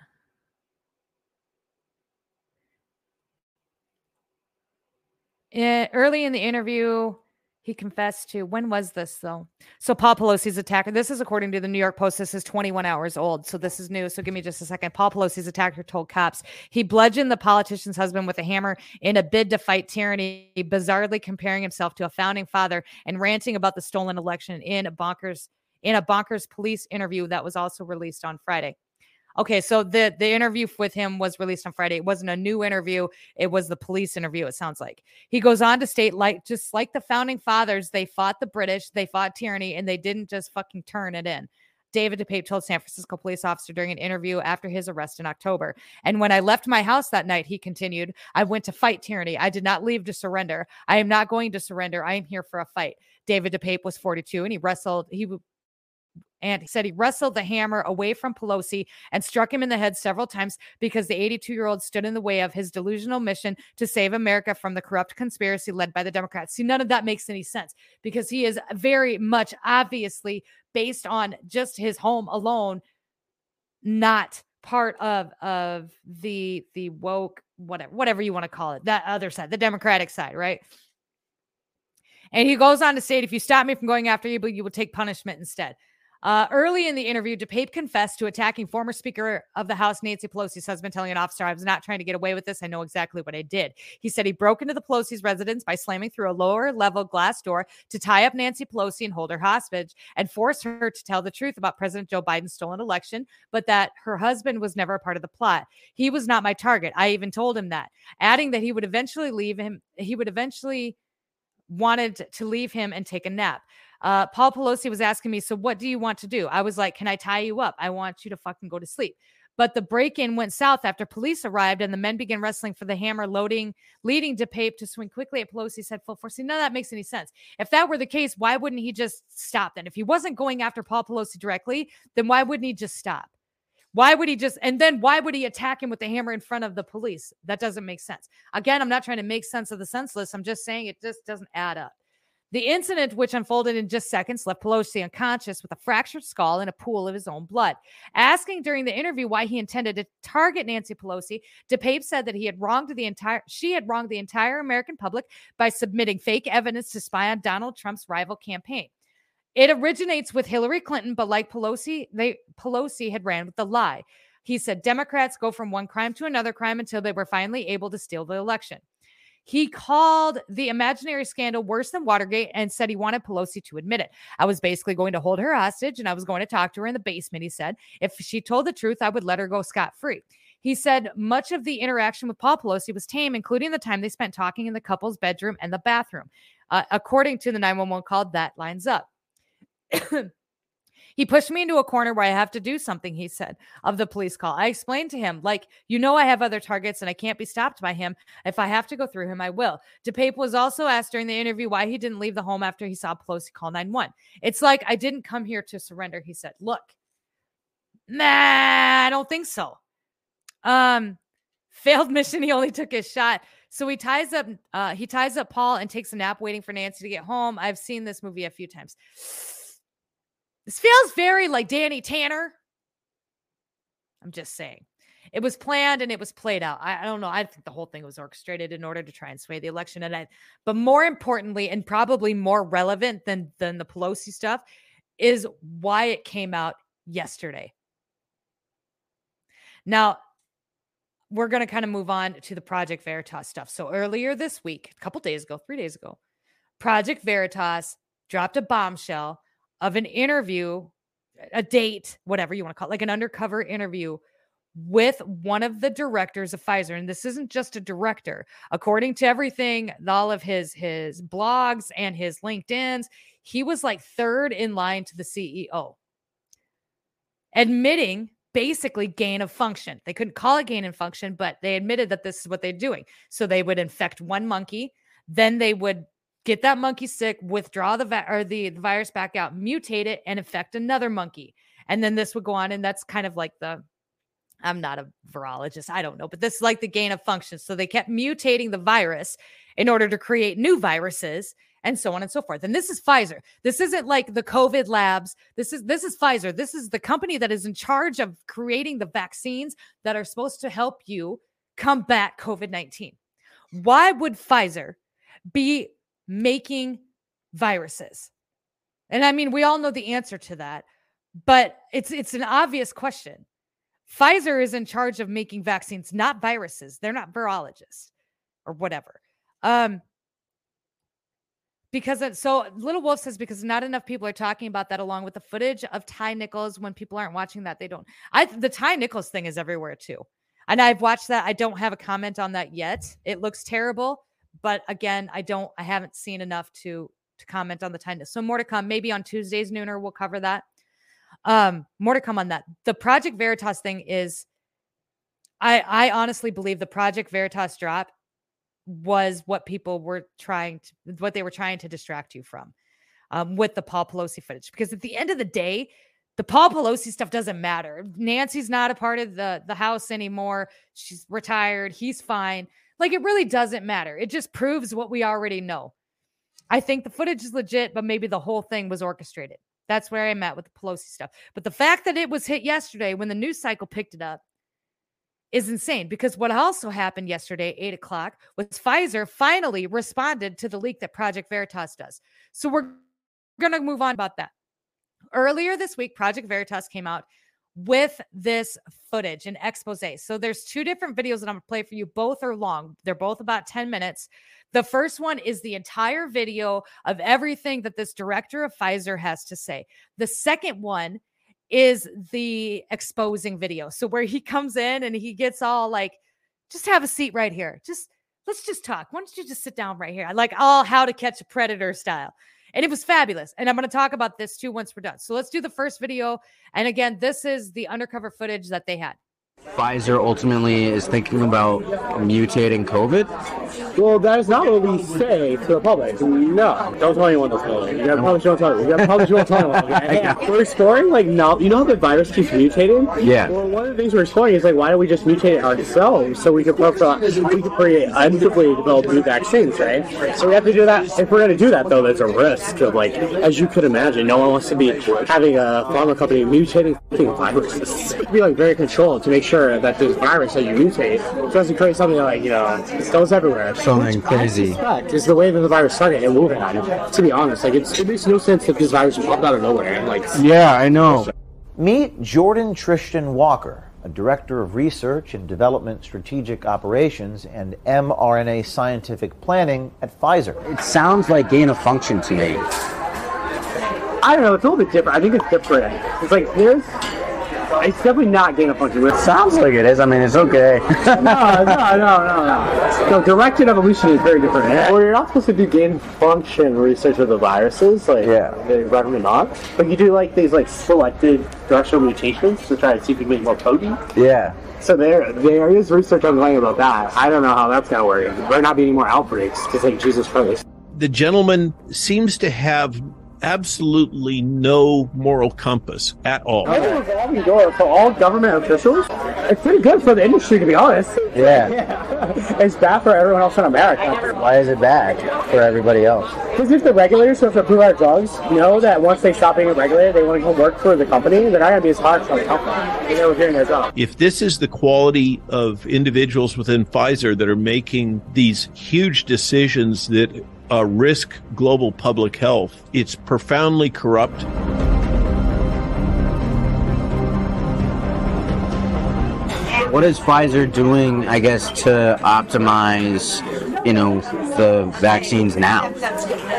[SPEAKER 1] Eh, early in the interview, he confessed to when was this though? So Paul Pelosi's attacker. This is according to the New York Post. This is 21 hours old. So this is new. So give me just a second. Paul Pelosi's attacker told cops he bludgeoned the politician's husband with a hammer in a bid to fight tyranny, bizarrely comparing himself to a founding father and ranting about the stolen election in a bonkers in a bonkers police interview that was also released on Friday. Okay, so the the interview with him was released on Friday. It wasn't a new interview; it was the police interview. It sounds like he goes on to state, like just like the founding fathers, they fought the British, they fought tyranny, and they didn't just fucking turn it in. David DePape told San Francisco police officer during an interview after his arrest in October. And when I left my house that night, he continued, I went to fight tyranny. I did not leave to surrender. I am not going to surrender. I am here for a fight. David DePape was 42 and he wrestled. He and he said he wrestled the hammer away from Pelosi and struck him in the head several times because the 82 year old stood in the way of his delusional mission to save America from the corrupt conspiracy led by the Democrats. See, none of that makes any sense because he is very much obviously based on just his home alone, not part of of the the woke whatever whatever you want to call it that other side the democratic side right and he goes on to state if you stop me from going after you but you will take punishment instead uh, early in the interview, DePape confessed to attacking former Speaker of the House Nancy Pelosi's husband, telling an officer, I was not trying to get away with this. I know exactly what I did. He said he broke into the Pelosi's residence by slamming through a lower level glass door to tie up Nancy Pelosi and hold her hostage and force her to tell the truth about President Joe Biden's stolen election, but that her husband was never a part of the plot. He was not my target. I even told him that, adding that he would eventually leave him. He would eventually wanted to leave him and take a nap. Uh, Paul Pelosi was asking me, So what do you want to do? I was like, Can I tie you up? I want you to fucking go to sleep. But the break in went south after police arrived and the men began wrestling for the hammer, loading, leading DePape to swing quickly at Pelosi's head full force. See, none of that makes any sense. If that were the case, why wouldn't he just stop then? If he wasn't going after Paul Pelosi directly, then why wouldn't he just stop? Why would he just, and then why would he attack him with the hammer in front of the police? That doesn't make sense. Again, I'm not trying to make sense of the senseless. I'm just saying it just doesn't add up. The incident, which unfolded in just seconds, left Pelosi unconscious with a fractured skull and a pool of his own blood. Asking during the interview why he intended to target Nancy Pelosi, DePape said that he had wronged the entire she had wronged the entire American public by submitting fake evidence to spy on Donald Trump's rival campaign. It originates with Hillary Clinton, but like Pelosi, they Pelosi had ran with the lie. He said Democrats go from one crime to another crime until they were finally able to steal the election. He called the imaginary scandal worse than Watergate and said he wanted Pelosi to admit it. I was basically going to hold her hostage and I was going to talk to her in the basement, he said. If she told the truth, I would let her go scot free. He said much of the interaction with Paul Pelosi was tame, including the time they spent talking in the couple's bedroom and the bathroom. Uh, according to the 911 call, that lines up. He pushed me into a corner where I have to do something, he said, of the police call. I explained to him, like, you know, I have other targets and I can't be stopped by him. If I have to go through him, I will. DePape was also asked during the interview why he didn't leave the home after he saw Pelosi call 911. It's like, I didn't come here to surrender, he said. Look, nah, I don't think so. Um, failed mission. He only took his shot. So he ties up, uh, he ties up Paul and takes a nap waiting for Nancy to get home. I've seen this movie a few times. This feels very like Danny Tanner. I'm just saying. It was planned and it was played out. I, I, don't know. I think the whole thing was orchestrated in order to try and sway the election. And I, but more importantly, and probably more relevant than than the Pelosi stuff, is why it came out yesterday. Now, we're going to kind of move on to the Project Veritas stuff. So earlier this week, a couple days ago, three days ago, Project Veritas dropped a bombshell of an interview, a date, whatever you want to call it, like an undercover interview with one of the directors of Pfizer. And this isn't just a director. According to everything, all of his his blogs and his LinkedIn's, he was like third in line to the CEO. Admitting basically gain of function. They couldn't call it gain of function, but they admitted that this is what they're doing. So they would infect one monkey, then they would get that monkey sick, withdraw the or the virus back out, mutate it, and infect another monkey. And then this would go on, and that's kind of like the I'm not a virologist, I don't know, but this is like the gain of function. So they kept mutating the virus in order to create new viruses and so on and so forth. And this is Pfizer. This isn't like the COVID labs. This is this is Pfizer. This is the company that is in charge of creating the vaccines that are supposed to help you combat COVID-19. Why would Pfizer be making viruses? And I mean, we all know the answer to that, but it's it's an obvious question. Pfizer is in charge of making vaccines, not viruses. They're not virologists or whatever. Um, because it, so little wolf says because not enough people are talking about that along with the footage of ty nichols when people aren't watching that they don't i the ty nichols thing is everywhere too and i've watched that i don't have a comment on that yet it looks terrible but again i don't i haven't seen enough to to comment on the ty so more to come maybe on tuesdays nooner we'll cover that um more to come on that the project veritas thing is i i honestly believe the project veritas drop was what people were trying to what they were trying to distract you from um, with the Paul Pelosi footage. Because at the end of the day, the Paul Pelosi stuff doesn't matter. Nancy's not a part of the the House anymore. She's retired. He's fine. Like it really doesn't matter. It just proves what we already know. I think the footage is legit, but maybe the whole thing was orchestrated. That's where I'm at with the Pelosi stuff. But the fact that it was hit yesterday when the news cycle picked it up is insane because what also happened yesterday, eight o'clock, was Pfizer finally responded to the leak that Project Veritas does. So we're going to move on about that. Earlier this week, Project Veritas came out with this footage and expose. So there's two different videos that I'm going to play for you. Both are long. They're both about 10 minutes. The first one is the entire video of everything that this director of Pfizer has to say. The second one is the exposing video. So where he comes in and he gets all like, just have a seat right here. Just let's just talk. Why don't you just sit down right here? I like all how to catch a predator style. And it was fabulous. And I'm going to talk about this too once we're done. So let's do the first video. And again, this is the undercover footage that they had.
[SPEAKER 10] Pfizer ultimately is thinking about mutating COVID?
[SPEAKER 11] Well, that is not what we say to the public. No, don't tell anyone this. Really. You gotta probably don't tell. You gotta probably don't tell anyone. Okay? Yeah. We're exploring like now. You know how the virus keeps mutating?
[SPEAKER 10] Yeah.
[SPEAKER 11] Well, one of the things we're exploring is like why don't we just mutate it ourselves so we can we can create develop new vaccines, right? So we have to do that. If we're gonna do that though, there's a risk of like, as you could imagine, no one wants to be having a pharma company mutating viruses. It'd be like very controlled to make sure that this virus that you mutate doesn't create something like you know it goes everywhere.
[SPEAKER 10] Something crazy.
[SPEAKER 11] Is the way that the virus started and moving on. To be honest, like it's, it makes no sense if this virus popped out of nowhere and like.
[SPEAKER 10] Yeah, I know.
[SPEAKER 12] Meet Jordan Tristan Walker, a director of research and development strategic operations and mRNA scientific planning at Pfizer.
[SPEAKER 10] It sounds like gain of function to me.
[SPEAKER 11] I don't know. It's a little bit different. I think it's different. It's like there's It's definitely not gain of function. It
[SPEAKER 10] Sounds like it is. I mean, it's okay.
[SPEAKER 11] no, no, no, no, no. No, directed evolution is very different. Well, you're not supposed to do gain of function research with the viruses. Like,
[SPEAKER 10] Yeah.
[SPEAKER 11] they recommend not. But you do like these like selected directional mutations to try to see if you can make more potent.
[SPEAKER 10] yeah.
[SPEAKER 11] So there, there is research ongoing about that. I don't know how that's gonna work. There might not be any more outbreaks because like Jesus Christ.
[SPEAKER 13] The gentleman seems to have absolutely no moral compass at all.
[SPEAKER 11] I think a revolving door for all government officials. It's pretty good for the industry, to be honest.
[SPEAKER 10] Yeah.
[SPEAKER 11] it's bad for everyone else in America.
[SPEAKER 10] Why is it bad for everybody else?
[SPEAKER 11] Because if the regulators who have to approve our drugs know that once they stop being a regulator, they want to go work for the company, they're not going to be as hard on the company. They were doing their job.
[SPEAKER 13] If this is the quality of individuals within Pfizer that are making these huge decisions that uh, risk global public health, it's profoundly corrupt.
[SPEAKER 10] What is Pfizer doing, I guess, to optimize, you know, the vaccines now?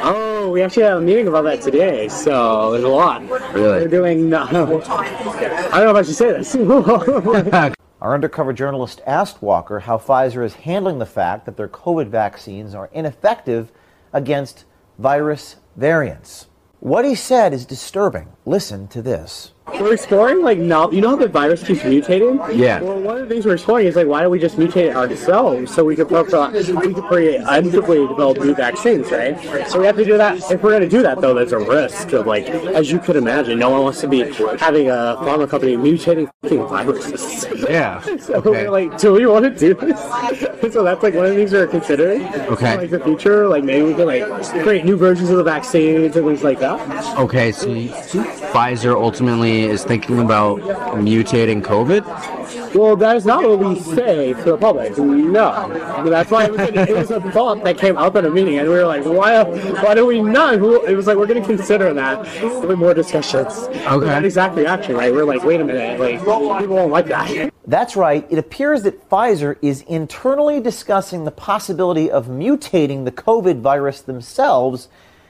[SPEAKER 11] Oh, we actually have a meeting about that today, so there's a lot.
[SPEAKER 10] Really?
[SPEAKER 11] They're doing. I don't know if I should say this.
[SPEAKER 12] Our undercover journalist asked Walker how Pfizer is handling the fact that their COVID vaccines are ineffective against virus variants. What he said is disturbing. Listen to this.
[SPEAKER 11] We're exploring like now. You know how the virus keeps mutating?
[SPEAKER 10] Yeah.
[SPEAKER 11] Well, one of the things we're exploring is like why don't we just mutate it ourselves so we could pro- we could preemptively develop new vaccines, right? So we have to do that. If we're going to do that, though, there's a risk of like, as you could imagine, no one wants to be having a pharma company mutating fucking viruses.
[SPEAKER 10] Yeah.
[SPEAKER 11] So
[SPEAKER 10] Okay.
[SPEAKER 11] we're like, do we want to do this? so that's like one of the things we're considering.
[SPEAKER 10] Okay.
[SPEAKER 11] Like the future, like maybe we can like create new versions of the vaccines and things like that.
[SPEAKER 10] Okay, so Pfizer ultimately is thinking about mutating COVID?
[SPEAKER 11] Well, that is not what we say to the public. No, that's why it was, it was a thought that came up at a meeting, and we were like, why? Why do we not? It was like we're going to consider that with more discussions.
[SPEAKER 12] Okay.
[SPEAKER 11] That exact reaction, right? We're like, wait a minute, like people won't like that.
[SPEAKER 12] That's right. It appears that Pfizer is internally discussing the possibility of mutating the COVID virus themselves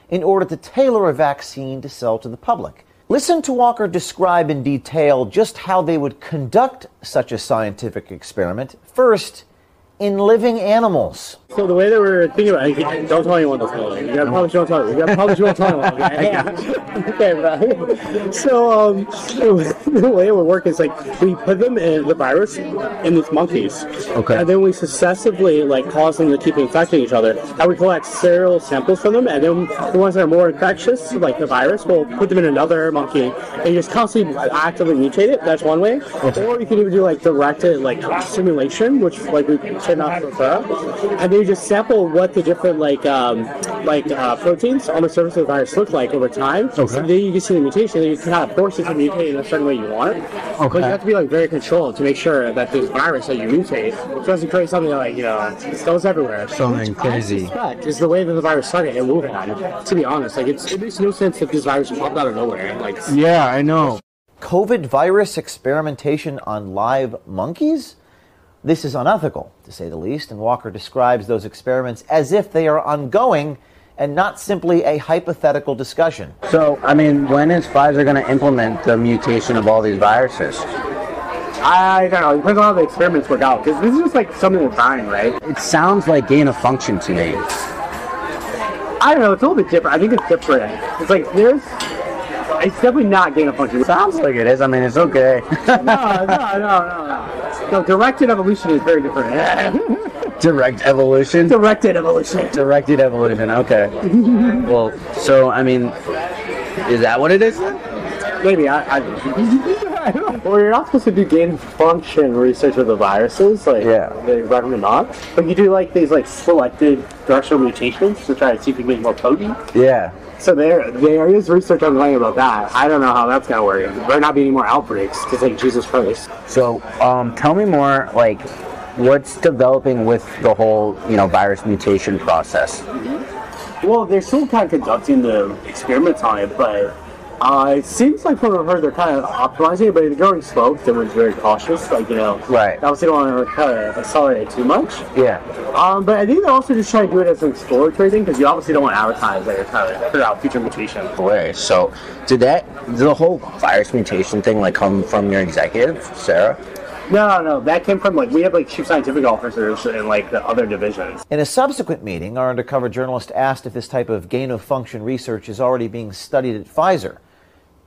[SPEAKER 12] in order to tailor a vaccine to sell to the public. Listen to Walker describe in detail just how they would conduct such a scientific experiment. First, in living animals.
[SPEAKER 11] So the way that we're thinking about it, don't tell anyone this. You gotta promise you won't tell. You gotta promise you won't tell anyone. Okay, okay bro. So um, the way it would work is like we put them in the virus in these monkeys.
[SPEAKER 10] Okay.
[SPEAKER 11] And then we successively like cause them to keep infecting each other. And we collect serial samples from them, and then the ones that are more infectious, like the virus, we'll put them in another monkey and just constantly actively mutate it. That's one way. Okay. Or you can even do like directed like simulation, which like we tend not to prefer. And then you just sample what the different like um, like uh, proteins on the surface of the virus look like over time. Okay. So then you can see the mutation, and you can kind of force it to mutate in a certain way you want it. But you have to be like very controlled to make sure that this virus that you mutate doesn't create something that like you know it goes everywhere.
[SPEAKER 10] Something crazy.
[SPEAKER 11] Suspect is the way that the virus started in Wuhan. To be honest, like it's, it makes no sense that this virus popped out of nowhere. Like
[SPEAKER 10] Yeah, I know.
[SPEAKER 12] COVID virus experimentation on live monkeys? This is unethical, to say the least, and Walker describes those experiments as if they are ongoing and not simply a hypothetical discussion.
[SPEAKER 10] So, I mean, when is Pfizer going to implement the mutation of all these viruses?
[SPEAKER 11] I don't know. It depends on how the experiments work out. Because this is just like something that's dying, right?
[SPEAKER 10] It sounds like gain of function to me.
[SPEAKER 11] I don't know. It's a little bit different. I think it's different. It's like there's. It's definitely not gain of function.
[SPEAKER 10] Sounds like it is. I mean, it's okay.
[SPEAKER 11] no, no, no, no, no. No, directed evolution is very different.
[SPEAKER 10] Direct evolution?
[SPEAKER 11] Directed evolution.
[SPEAKER 10] Directed evolution, okay. well, so, I mean, is that what it is?
[SPEAKER 11] Maybe. I, I, well, you're not supposed to do gain function research with the viruses. Like,
[SPEAKER 10] Yeah.
[SPEAKER 11] they recommend not. But you do like these like selected directional mutations to try to see if you can make more potent.
[SPEAKER 10] Yeah.
[SPEAKER 11] So there, there is research ongoing about that. I don't know how that's gonna work. There not be any more outbreaks because like Jesus Christ.
[SPEAKER 10] So, um, tell me more, like, what's developing with the whole, you know, virus mutation process?
[SPEAKER 11] Well, they're still kind of conducting the experiments on it, but Uh, it seems like from what I've heard, they're kind of optimizing it, but in growing smokes, everyone's very cautious. Like, you know,
[SPEAKER 10] Right.
[SPEAKER 11] obviously don't want to kind of accelerate it too much.
[SPEAKER 10] Yeah.
[SPEAKER 11] Um, but I think they're also just trying to do it as an exploratory thing because you obviously don't want to advertise that you're trying to figure out future mutation.
[SPEAKER 10] Way. So, did that did the whole virus mutation thing like come from your executive, Sarah?
[SPEAKER 11] No, no, no. That came from like we have like chief scientific officers in like the other divisions.
[SPEAKER 12] In a subsequent meeting, our undercover journalist asked if this type of gain of function research is already being studied at Pfizer.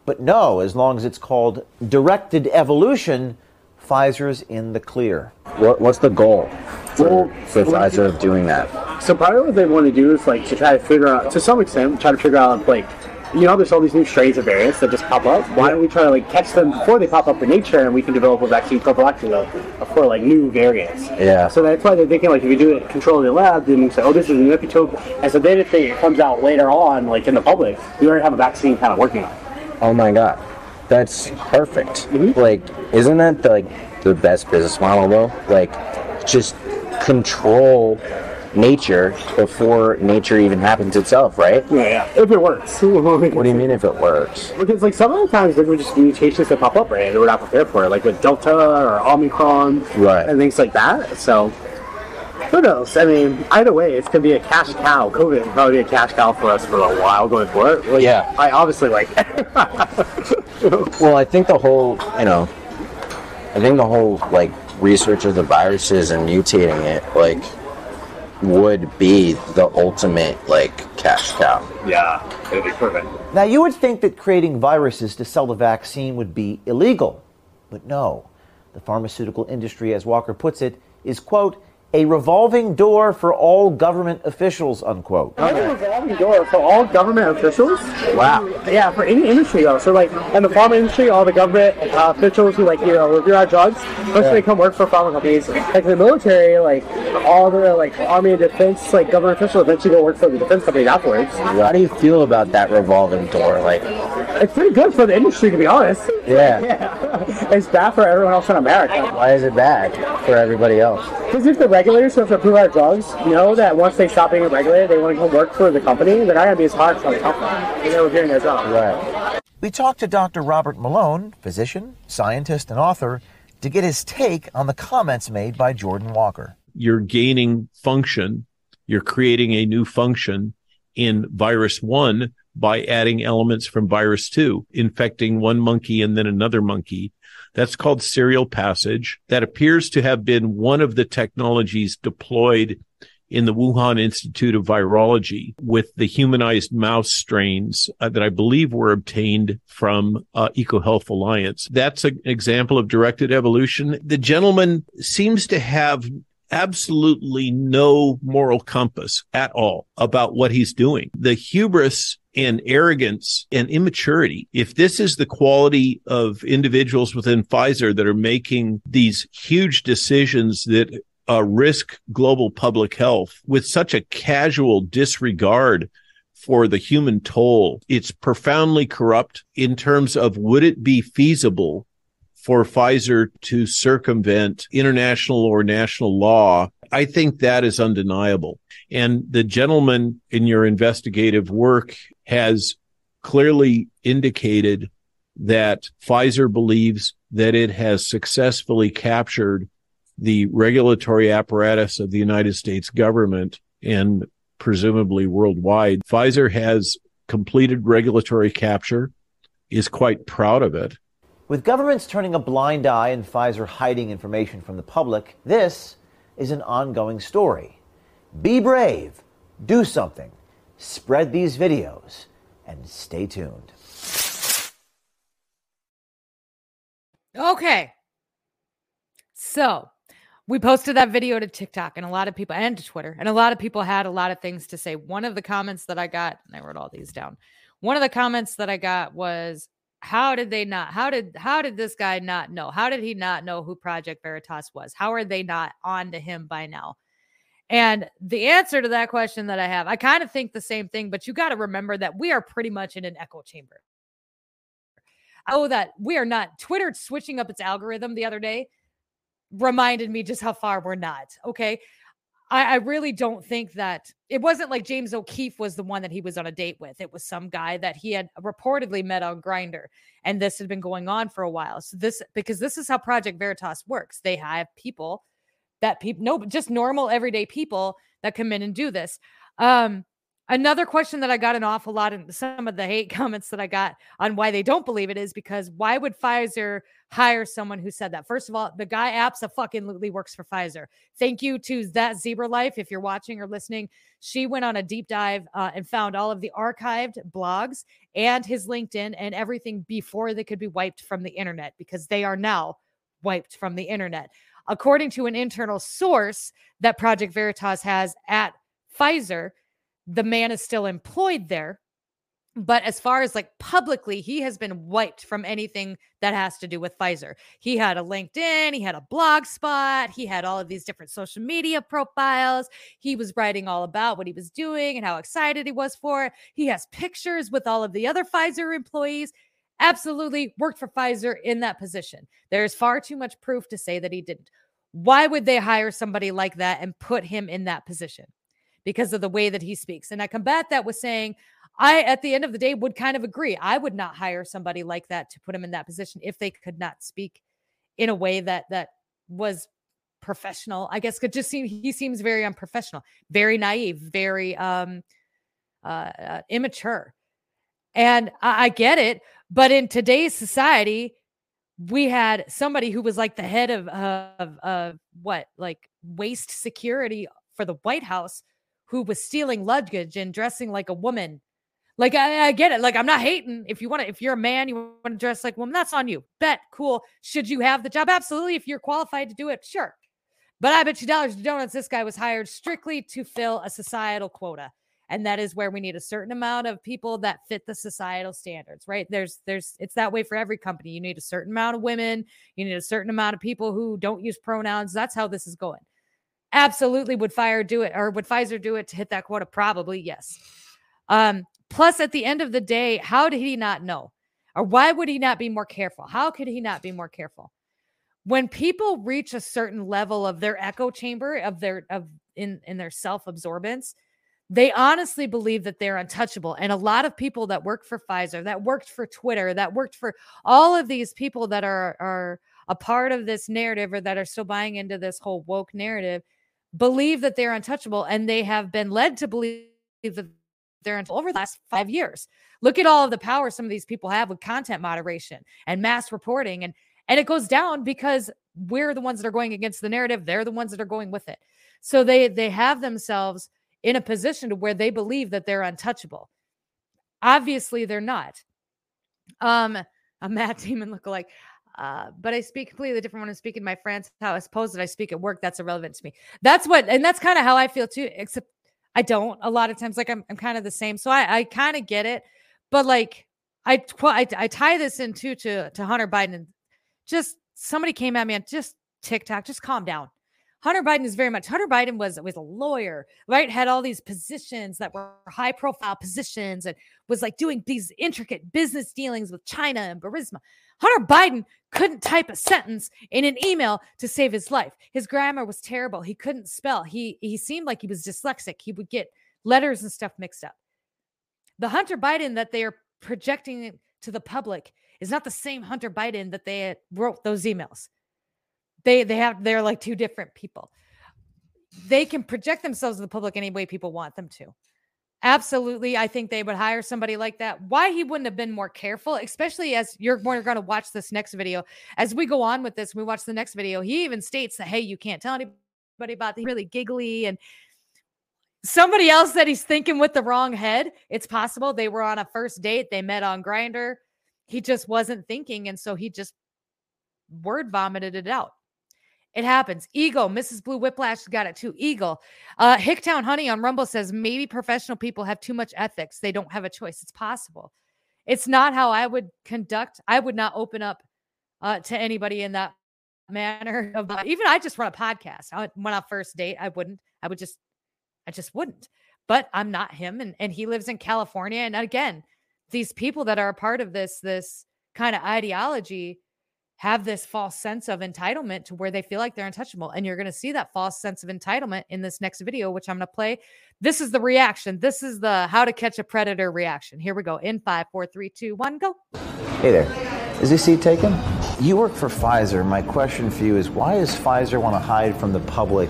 [SPEAKER 12] But no, as long as it's called directed evolution, Pfizer's in the clear.
[SPEAKER 10] What, what's the goal for, for Pfizer of doing that?
[SPEAKER 11] So probably what they want to do is like to try to figure out, to some extent, try to figure out like, you know, there's all these new strains of variants that just pop up. Why don't we try to like catch them before they pop up in nature, and we can develop a vaccine prophylactically for like new variants.
[SPEAKER 10] Yeah.
[SPEAKER 11] So that's why they're thinking like if you do it controlled in the lab, then you say, oh, this is a new epitope, and so then if it comes out later on, like in the public, we already have a vaccine kind of working on. it.
[SPEAKER 10] Oh my god, that's perfect. Mm-hmm. Like, isn't that the, like the best business model though? Like, just control nature before nature even happens itself, right?
[SPEAKER 11] Yeah, yeah. If it works.
[SPEAKER 10] What do you mean if it works?
[SPEAKER 11] Because like some of the times there were just mutations that pop up right and we're not prepared for it, like with Delta or Omicron
[SPEAKER 10] Right.
[SPEAKER 11] and things like that. So who knows? I mean, either way, it's gonna be a cash cow. COVID will probably be a cash cow for us for a while going forward. Like,
[SPEAKER 10] Yeah.
[SPEAKER 11] I obviously like
[SPEAKER 10] Well, I think the whole, you know, I think the whole like research of the viruses and mutating it, like, would be the ultimate like cash cow.
[SPEAKER 11] Yeah, it'd be perfect.
[SPEAKER 12] Now, you would think that creating viruses to sell the vaccine would be illegal, but no. The pharmaceutical industry, as Walker puts it, is, quote, a revolving door for all government officials, unquote.
[SPEAKER 11] A revolving door for all government officials.
[SPEAKER 12] Wow.
[SPEAKER 11] Yeah, for any industry though. So like in the pharma industry, all the government uh, officials who like you know review our drugs, first
[SPEAKER 10] Yeah.
[SPEAKER 11] they come work for pharma companies. Like in the military, like all the like army and defense like government officials eventually go work for the defense companies afterwards.
[SPEAKER 10] How do you feel about that revolving door? Like,
[SPEAKER 11] It's pretty good for the industry to be honest.
[SPEAKER 10] Yeah.
[SPEAKER 11] yeah. It's bad for everyone else in America.
[SPEAKER 10] why is it bad for everybody else?
[SPEAKER 11] Because if the regulators who have to approve our drugs know that once they stop being regulated, they want to come work for the company, they're not going to be as hard for the company. They're reviewing their jobs.
[SPEAKER 10] Right.
[SPEAKER 12] We talked to Dr. Robert Malone, physician, scientist, and author, to get his take on the comments made by Jordan Walker.
[SPEAKER 13] you're gaining function, you're creating a new function in virus one by adding elements from virus two, infecting one monkey and then another monkey. That's called serial passage. That appears to have been one of the technologies deployed in the Wuhan Institute of Virology with the humanized mouse strains uh, that I believe were obtained from uh, EcoHealth Alliance. That's an example of directed evolution. The gentleman seems to have absolutely no moral compass at all about what he's doing. The hubris and arrogance and immaturity. If this is the quality of individuals within Pfizer that are making these huge decisions that uh, risk global public health with such a casual disregard for the human toll, it's profoundly corrupt in terms of would it be feasible for Pfizer to circumvent international or national law, I think that is undeniable. And the gentleman in your investigative work has clearly indicated that Pfizer believes that it has successfully captured the regulatory apparatus of the United States government and presumably worldwide. Pfizer has completed regulatory capture, is quite proud of it.
[SPEAKER 12] With governments turning a blind eye and Pfizer hiding information from the public, this is an ongoing story. Be brave, do something, spread these videos, and stay tuned.
[SPEAKER 1] Okay. So we posted that video to TikTok and a lot of people and to Twitter, and a lot of people had a lot of things to say. One of the comments that I got, and I wrote all these down. One of the comments that I got was, How did they not? How did how did this guy not know? How did he not know who Project Veritas was? How are they not on to him by now? And the answer to that question that I have, I kind of think the same thing, but you got to remember that we are pretty much in an echo chamber. Oh, that we are not. Twitter switching up its algorithm the other day reminded me just how far we're not. Okay. I, I really don't think that it wasn't like James O'Keefe was the one that he was on a date with. It was some guy that he had reportedly met on Grinder, and this had been going on for a while. So this because this is how Project Veritas works. They have people that people no, just normal everyday people that come in and do this. Um, Another question that I got an awful lot in some of the hate comments that I got on why they don't believe it is because why would Pfizer hire someone who said that? First of all, the guy absolutely works for Pfizer. Thank you to that Zebra Life. If you're watching or listening, she went on a deep dive uh, and found all of the archived blogs and his LinkedIn and everything before they could be wiped from the internet because they are now wiped from the internet. According to an internal source that Project Veritas has at Pfizer, the man is still employed there. But as far as like publicly, he has been wiped from anything that has to do with Pfizer. He had a LinkedIn, he had a blog spot, he had all of these different social media profiles. He was writing all about what he was doing and how excited he was for it. He has pictures with all of the other Pfizer employees. Absolutely worked for Pfizer in that position. There's far too much proof to say that he didn't. Why would they hire somebody like that and put him in that position? Because of the way that he speaks. And I combat that with saying, I, at the end of the day, would kind of agree. I would not hire somebody like that to put him in that position if they could not speak in a way that that was professional. I guess could just seem he seems very unprofessional, very naive, very um uh, uh immature. And I, I get it, but in today's society, we had somebody who was like the head of of, of what like waste security for the White House who was stealing luggage and dressing like a woman. Like I, I get it. Like I'm not hating. If you want to, if you're a man, you want to dress like a woman, that's on you. Bet, cool. Should you have the job? Absolutely. If you're qualified to do it, sure. But I bet you dollars to donuts, this guy was hired strictly to fill a societal quota. And that is where we need a certain amount of people that fit the societal standards, right? There's, there's, it's that way for every company. You need a certain amount of women, you need a certain amount of people who don't use pronouns. That's how this is going. Absolutely. Would fire do it or would Pfizer do it to hit that quota? Probably, yes. Um, plus, at the end of the day, how did he not know? Or why would he not be more careful? How could he not be more careful? When people reach a certain level of their echo chamber, of their of in, in their self-absorbance, they honestly believe that they're untouchable. And a lot of people that work for Pfizer, that worked for Twitter, that worked for all of these people that are are a part of this narrative or that are still buying into this whole woke narrative believe that they're untouchable and they have been led to believe that they're untouchable over the last five years. Look at all of the power some of these people have with content moderation and mass reporting. And and it goes down because we're the ones that are going against the narrative. They're the ones that are going with it. So they they have themselves in a position to where they believe that they're untouchable. Obviously, they're not. Um, a Matt Damon lookalike. Uh, but I speak completely different when I'm speaking to my friends. How I suppose that I speak at work, that's irrelevant to me. That's what, and that's kind of how I feel too. Except I don't a lot of times. Like I'm, I'm kind of the same. So I, I kind of get it. But like I, I, I tie this into to to Hunter Biden. And just somebody came at me on just TikTok. Just calm down. Hunter Biden is very much Hunter Biden was was a lawyer, right? Had all these positions that were high profile positions and was like doing these intricate business dealings with China and Burisma. Hunter Biden couldn't type a sentence in an email to save his life. His grammar was terrible. He couldn't spell. He he seemed like he was dyslexic. He would get letters and stuff mixed up. The Hunter Biden that they are projecting to the public is not the same Hunter Biden that they wrote those emails. They they have they're like two different people. They can project themselves to the public any way people want them to. Absolutely. I think they would hire somebody like that. Why he wouldn't have been more careful, especially as you're going to watch this next video. As we go on with this, we watch the next video. He even states that, hey, you can't tell anybody about the really giggly and somebody else that he's thinking with the wrong head. It's possible they were on a first date, they met on Grinder. He just wasn't thinking. And so he just word vomited it out. It happens. Eagle, Mrs. Blue Whiplash got it too. Eagle. Uh, Hicktown Honey on Rumble says maybe professional people have too much ethics. They don't have a choice. It's possible. It's not how I would conduct. I would not open up uh, to anybody in that manner. Of, even I just run a podcast. I, when I first date, I wouldn't. I would just, I just wouldn't. But I'm not him, and and he lives in California. And again, these people that are a part of this this kind of ideology have this false sense of entitlement to where they feel like they're untouchable. And you're going to see that false sense of entitlement in this next video, which I'm going to play. This is the reaction. This is the how to catch a predator reaction. Here we go. In five, four, three, two, one, go.
[SPEAKER 12] Hey there. Is this seat taken? You work for Pfizer. My question for you is why does Pfizer want to hide from the public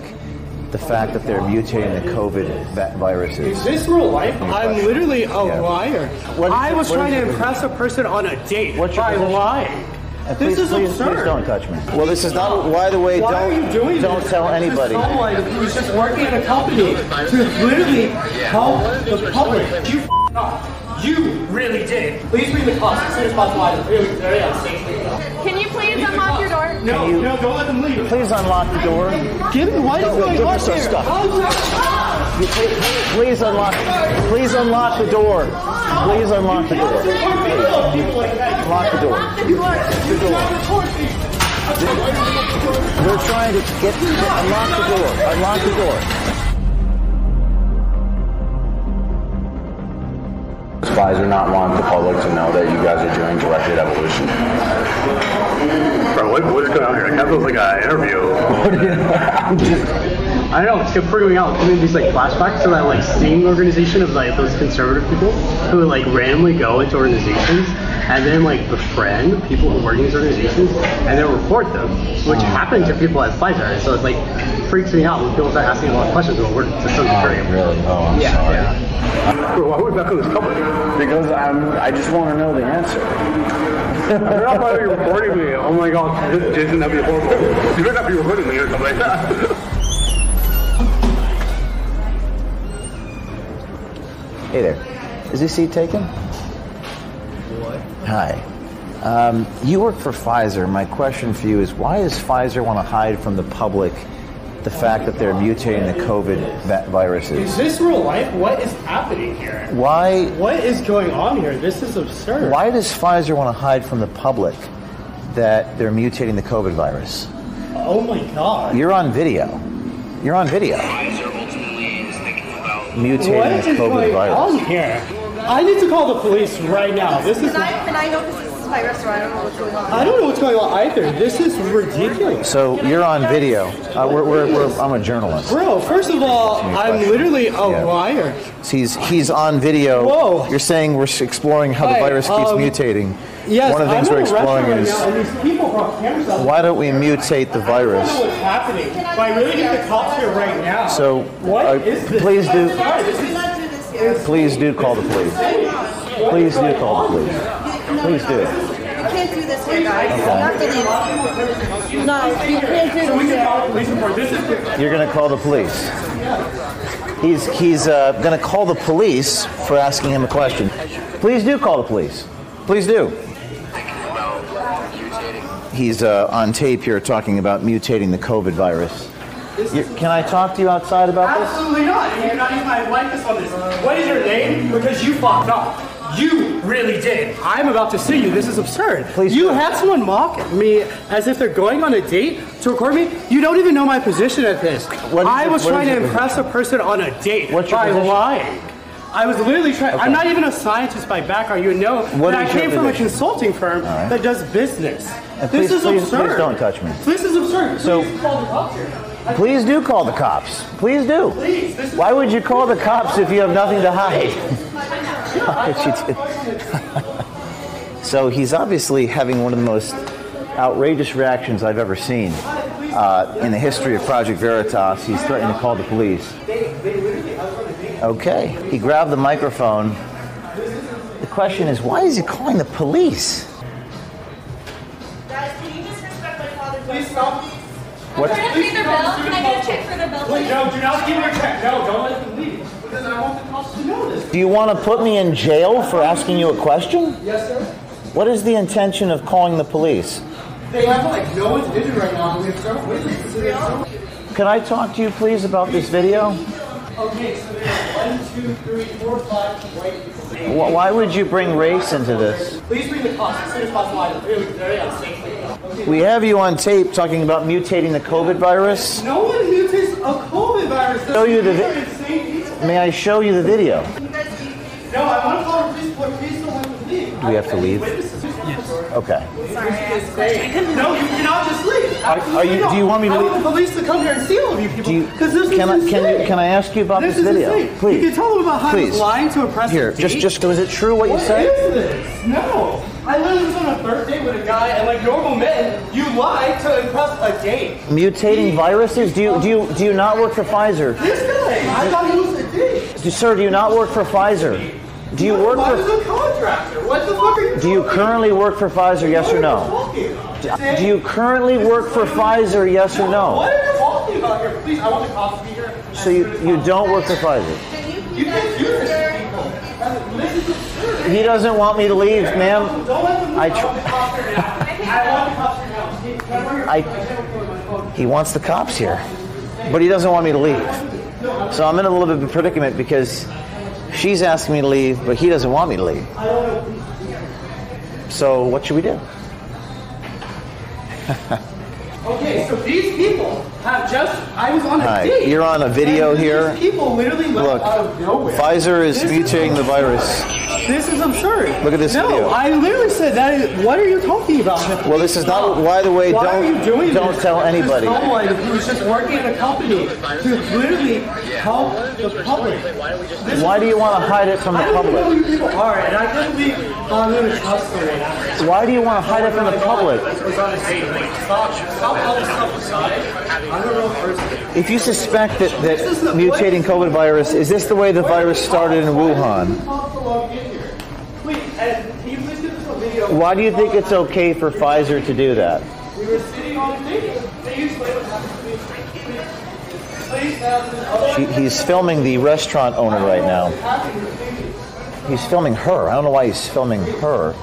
[SPEAKER 12] the fact that they're mutating the COVID va- viruses?
[SPEAKER 14] Is this real life? I'm literally a
[SPEAKER 12] Yeah.
[SPEAKER 14] liar.
[SPEAKER 12] What-
[SPEAKER 14] I was
[SPEAKER 12] what
[SPEAKER 14] trying to impress a person on a date
[SPEAKER 12] What's your
[SPEAKER 14] by
[SPEAKER 12] position?
[SPEAKER 14] lying.
[SPEAKER 12] Uh,
[SPEAKER 14] This
[SPEAKER 12] please,
[SPEAKER 14] is
[SPEAKER 12] please,
[SPEAKER 14] absurd.
[SPEAKER 12] please don't touch me. Well, this is not. By the way,
[SPEAKER 14] Why
[SPEAKER 12] don't
[SPEAKER 14] are you doing
[SPEAKER 12] don't
[SPEAKER 14] this?
[SPEAKER 12] tell
[SPEAKER 14] This
[SPEAKER 12] anybody.
[SPEAKER 14] Someone who's just working at a company to literally help the public. You f- up. You really did. Please bring the cops as soon as possible. I'm really very unsafe.
[SPEAKER 15] Can you please unlock your door?
[SPEAKER 14] No,
[SPEAKER 12] you-
[SPEAKER 14] no, don't let them leave.
[SPEAKER 12] Please unlock the door.
[SPEAKER 14] Give me what is
[SPEAKER 12] Don't-
[SPEAKER 14] going
[SPEAKER 12] give
[SPEAKER 14] on
[SPEAKER 12] us our
[SPEAKER 14] here?
[SPEAKER 12] stuff.
[SPEAKER 14] Oh,
[SPEAKER 12] You- Please, please unlock. Please unlock the door. Please unlock the door. Lock the door. The door. They're trying to get unlock the door. Unlock the door.
[SPEAKER 10] Does Pfizer not want the public to know that you guys are doing directed evolution?
[SPEAKER 16] Bro, what, what is going on here? Like, that feels like an interview. I don't know, it's kept freaking me out. Giving these like flashbacks to that like same organization of like those conservative people who would like randomly go into organizations and then like befriend people who work in these organizations and then report them, which oh. happened to people at Pfizer. So it's like freaks me out when people start asking a lot of questions about work systems.
[SPEAKER 10] Oh, really? Oh, I'm
[SPEAKER 16] yeah,
[SPEAKER 10] sorry.
[SPEAKER 16] yeah. Why would that this company?
[SPEAKER 10] Because I'm, I just want to know the answer.
[SPEAKER 16] You're not probably recording me. Oh my god, Jason, that'd be horrible. You better not be recording me or something like that.
[SPEAKER 12] Hey there. Is this seat taken?
[SPEAKER 17] What?
[SPEAKER 12] Hi. Um, you work for Pfizer. My question for you is why does Pfizer want to hide from the public the fact that they're mutating the COVID va- viruses?
[SPEAKER 14] Is this real life? What is happening here?
[SPEAKER 12] Why?
[SPEAKER 14] What is going on here? This is absurd.
[SPEAKER 12] Why does Pfizer want to hide from the public that they're mutating the COVID virus?
[SPEAKER 14] Oh my god.
[SPEAKER 12] You're on video. You're on video. Mutating
[SPEAKER 14] What
[SPEAKER 12] this
[SPEAKER 14] is
[SPEAKER 12] COVID
[SPEAKER 14] going
[SPEAKER 12] virus.
[SPEAKER 14] on here? I need to call the police right now. This is.
[SPEAKER 15] Can I, can I know because this is my restaurant? I don't know what's going on.
[SPEAKER 14] I don't know what's going on either. This is ridiculous.
[SPEAKER 12] So you're on video. Uh, we're, we're, we're, I'm a journalist.
[SPEAKER 14] Bro, first of all, I'm literally a liar.
[SPEAKER 12] So he's he's on video.
[SPEAKER 14] Whoa.
[SPEAKER 12] You're saying we're exploring how the virus keeps
[SPEAKER 14] um,
[SPEAKER 12] mutating.
[SPEAKER 14] Yes,
[SPEAKER 12] One of the things
[SPEAKER 14] I'm
[SPEAKER 12] we're
[SPEAKER 14] at a restaurant
[SPEAKER 12] exploring
[SPEAKER 14] right
[SPEAKER 12] is
[SPEAKER 14] now, and these people brought cameras out.
[SPEAKER 12] why don't we mutate the virus?
[SPEAKER 14] what's happening. But I really need the cops here right now.
[SPEAKER 12] So uh, please do
[SPEAKER 14] I'm sorry, this is-
[SPEAKER 12] please do call the police. Please do call the police. Please do.
[SPEAKER 15] You can't do this here, guys.
[SPEAKER 12] Okay.
[SPEAKER 15] You have to leave. No, you can't do
[SPEAKER 14] So we
[SPEAKER 15] this
[SPEAKER 14] can
[SPEAKER 15] here.
[SPEAKER 14] call the police report. This is
[SPEAKER 12] You're going to call the police. He's he's uh, going to call the police for asking him a question. Please do call the police. Please do. He's uh, on tape here talking about mutating the COVID virus. You- can I talk to you outside about this?
[SPEAKER 14] Absolutely not. You cannot use my likeness on this. What is your name? Because you fucked up. You really did. I'm about to sue you. This is absurd.
[SPEAKER 12] Please
[SPEAKER 14] you
[SPEAKER 12] do.
[SPEAKER 14] had someone mock me as if they're going on a date to record me. You don't even know my position at this.
[SPEAKER 12] What is
[SPEAKER 14] I was
[SPEAKER 12] what
[SPEAKER 14] trying
[SPEAKER 12] is
[SPEAKER 14] to
[SPEAKER 12] your
[SPEAKER 14] impress a person on a date
[SPEAKER 12] What's your
[SPEAKER 14] by
[SPEAKER 12] position?
[SPEAKER 14] lying. I was literally trying.
[SPEAKER 12] Okay.
[SPEAKER 14] I'm not even a scientist by background. You know
[SPEAKER 12] What
[SPEAKER 14] that I came from a consulting firm
[SPEAKER 12] right.
[SPEAKER 14] that does business.
[SPEAKER 12] Uh, and
[SPEAKER 14] this
[SPEAKER 12] please-
[SPEAKER 14] is
[SPEAKER 12] please-
[SPEAKER 14] absurd.
[SPEAKER 12] please don't touch me.
[SPEAKER 14] This is absurd.
[SPEAKER 12] So-
[SPEAKER 14] Please call the cops here.
[SPEAKER 12] Please do call the cops. Please do.
[SPEAKER 14] Please,
[SPEAKER 12] Why would you call the cops if you have nothing to hide? But you did. so he's obviously having one of the most outrageous reactions I've ever seen uh, in the history of Project Veritas. He's threatening to call the police. Okay. He grabbed the microphone. The question is, why is he calling the police?
[SPEAKER 15] Guys, can you just respect my father's
[SPEAKER 14] Please stop.
[SPEAKER 12] What?
[SPEAKER 15] Can I pay their bill? Can I get a check for their bill, please?
[SPEAKER 14] no, do not give her a check. No, don't let them leave. Because I want the cops to know this.
[SPEAKER 12] Do you want to put me in jail for asking you a question?
[SPEAKER 14] Yes, sir.
[SPEAKER 12] What is the intention of calling the police?
[SPEAKER 14] They have like no one's injured right now. We have several witnesses. We have several-
[SPEAKER 12] Can I talk to you, please, about this video?
[SPEAKER 14] Okay, so there's one, two, three, four, five white people.
[SPEAKER 12] Why would you bring race into this?
[SPEAKER 14] Please bring the cops as soon as possible. I'm really very unsafe right now. Okay.
[SPEAKER 12] We have you on tape talking about mutating the COVID virus.
[SPEAKER 14] No one mutates a COVID virus.
[SPEAKER 12] Show you the
[SPEAKER 14] These
[SPEAKER 12] vi-
[SPEAKER 14] are insane people.
[SPEAKER 12] May I show you the video?
[SPEAKER 14] No, I want to call the police. but Please don't let them leave.
[SPEAKER 12] Do we have to leave?
[SPEAKER 14] Yes.
[SPEAKER 12] Okay.
[SPEAKER 14] No, you cannot just leave.
[SPEAKER 12] Are- are you- do you want me to
[SPEAKER 14] I want the police to come here and see all of you people.
[SPEAKER 12] You,
[SPEAKER 14] Because this
[SPEAKER 12] can, I,
[SPEAKER 14] is
[SPEAKER 12] can, you, can I ask you about
[SPEAKER 14] This
[SPEAKER 12] this,
[SPEAKER 14] is
[SPEAKER 12] video?
[SPEAKER 14] insane.
[SPEAKER 12] Please.
[SPEAKER 14] You can tell them about how he
[SPEAKER 12] Please.
[SPEAKER 14] lying to impress
[SPEAKER 12] Here, just, just, was it true what you
[SPEAKER 14] What
[SPEAKER 12] said?
[SPEAKER 14] is this? No. I literally was on a third date with a guy, and like normal men, you lie to impress a date.
[SPEAKER 12] Mutating viruses? Do you, do you, do you not work for Pfizer?
[SPEAKER 14] This guy, I thought he was a date.
[SPEAKER 12] Do, sir, do you not work for Pfizer? Do you work
[SPEAKER 14] I
[SPEAKER 12] for?
[SPEAKER 14] a contractor. What the fuck are you
[SPEAKER 12] Do you currently work for Pfizer? Yes or no? Do you currently work for Pfizer? Yes or no?
[SPEAKER 14] What are you talking about here? Please, I want the cops to be here.
[SPEAKER 12] So you, you don't work for Pfizer?
[SPEAKER 14] You can't
[SPEAKER 12] He doesn't want me to leave, ma'am. I tr-
[SPEAKER 14] I,
[SPEAKER 12] he wants the cops here, but he doesn't want me to leave. So I'm in a little bit of a predicament because she's asking me to leave, but he doesn't want me to leave. So what should we do?
[SPEAKER 14] Okay, so these people have just. I was on a
[SPEAKER 12] Hi,
[SPEAKER 14] date.
[SPEAKER 12] you're on a video here.
[SPEAKER 14] These people literally
[SPEAKER 12] Look,
[SPEAKER 14] out of nowhere.
[SPEAKER 12] Pfizer is
[SPEAKER 14] This
[SPEAKER 12] mutating the virus.
[SPEAKER 14] This is absurd.
[SPEAKER 12] Look at this
[SPEAKER 14] no,
[SPEAKER 12] video.
[SPEAKER 14] I literally said that. Is, what are you talking about?
[SPEAKER 12] Well, this is not. By the way,
[SPEAKER 14] Why
[SPEAKER 12] don't
[SPEAKER 14] are you doing
[SPEAKER 12] don't
[SPEAKER 14] this?
[SPEAKER 12] tell anybody.
[SPEAKER 14] Someone who's just working at a company to literally help the public. This
[SPEAKER 12] Why do you want to hide it from the
[SPEAKER 14] I don't know
[SPEAKER 12] public?
[SPEAKER 14] who people are, and I can't believe I'm going to trust someone.
[SPEAKER 12] Why do you want to hide it from the public?
[SPEAKER 14] was on a date. Stop, stop all this stuff aside. I'm a real person.
[SPEAKER 12] If you suspect that, that mutating COVID virus, is this the way the virus started in Wuhan?
[SPEAKER 14] Please, and can you please give us a video?
[SPEAKER 12] Why do you think it's okay for Pfizer to do that?
[SPEAKER 14] We were sitting on a date. Can you explain what happened to me? Please,
[SPEAKER 12] She, he's filming the restaurant owner right now. He's filming her. I don't know why he's filming her.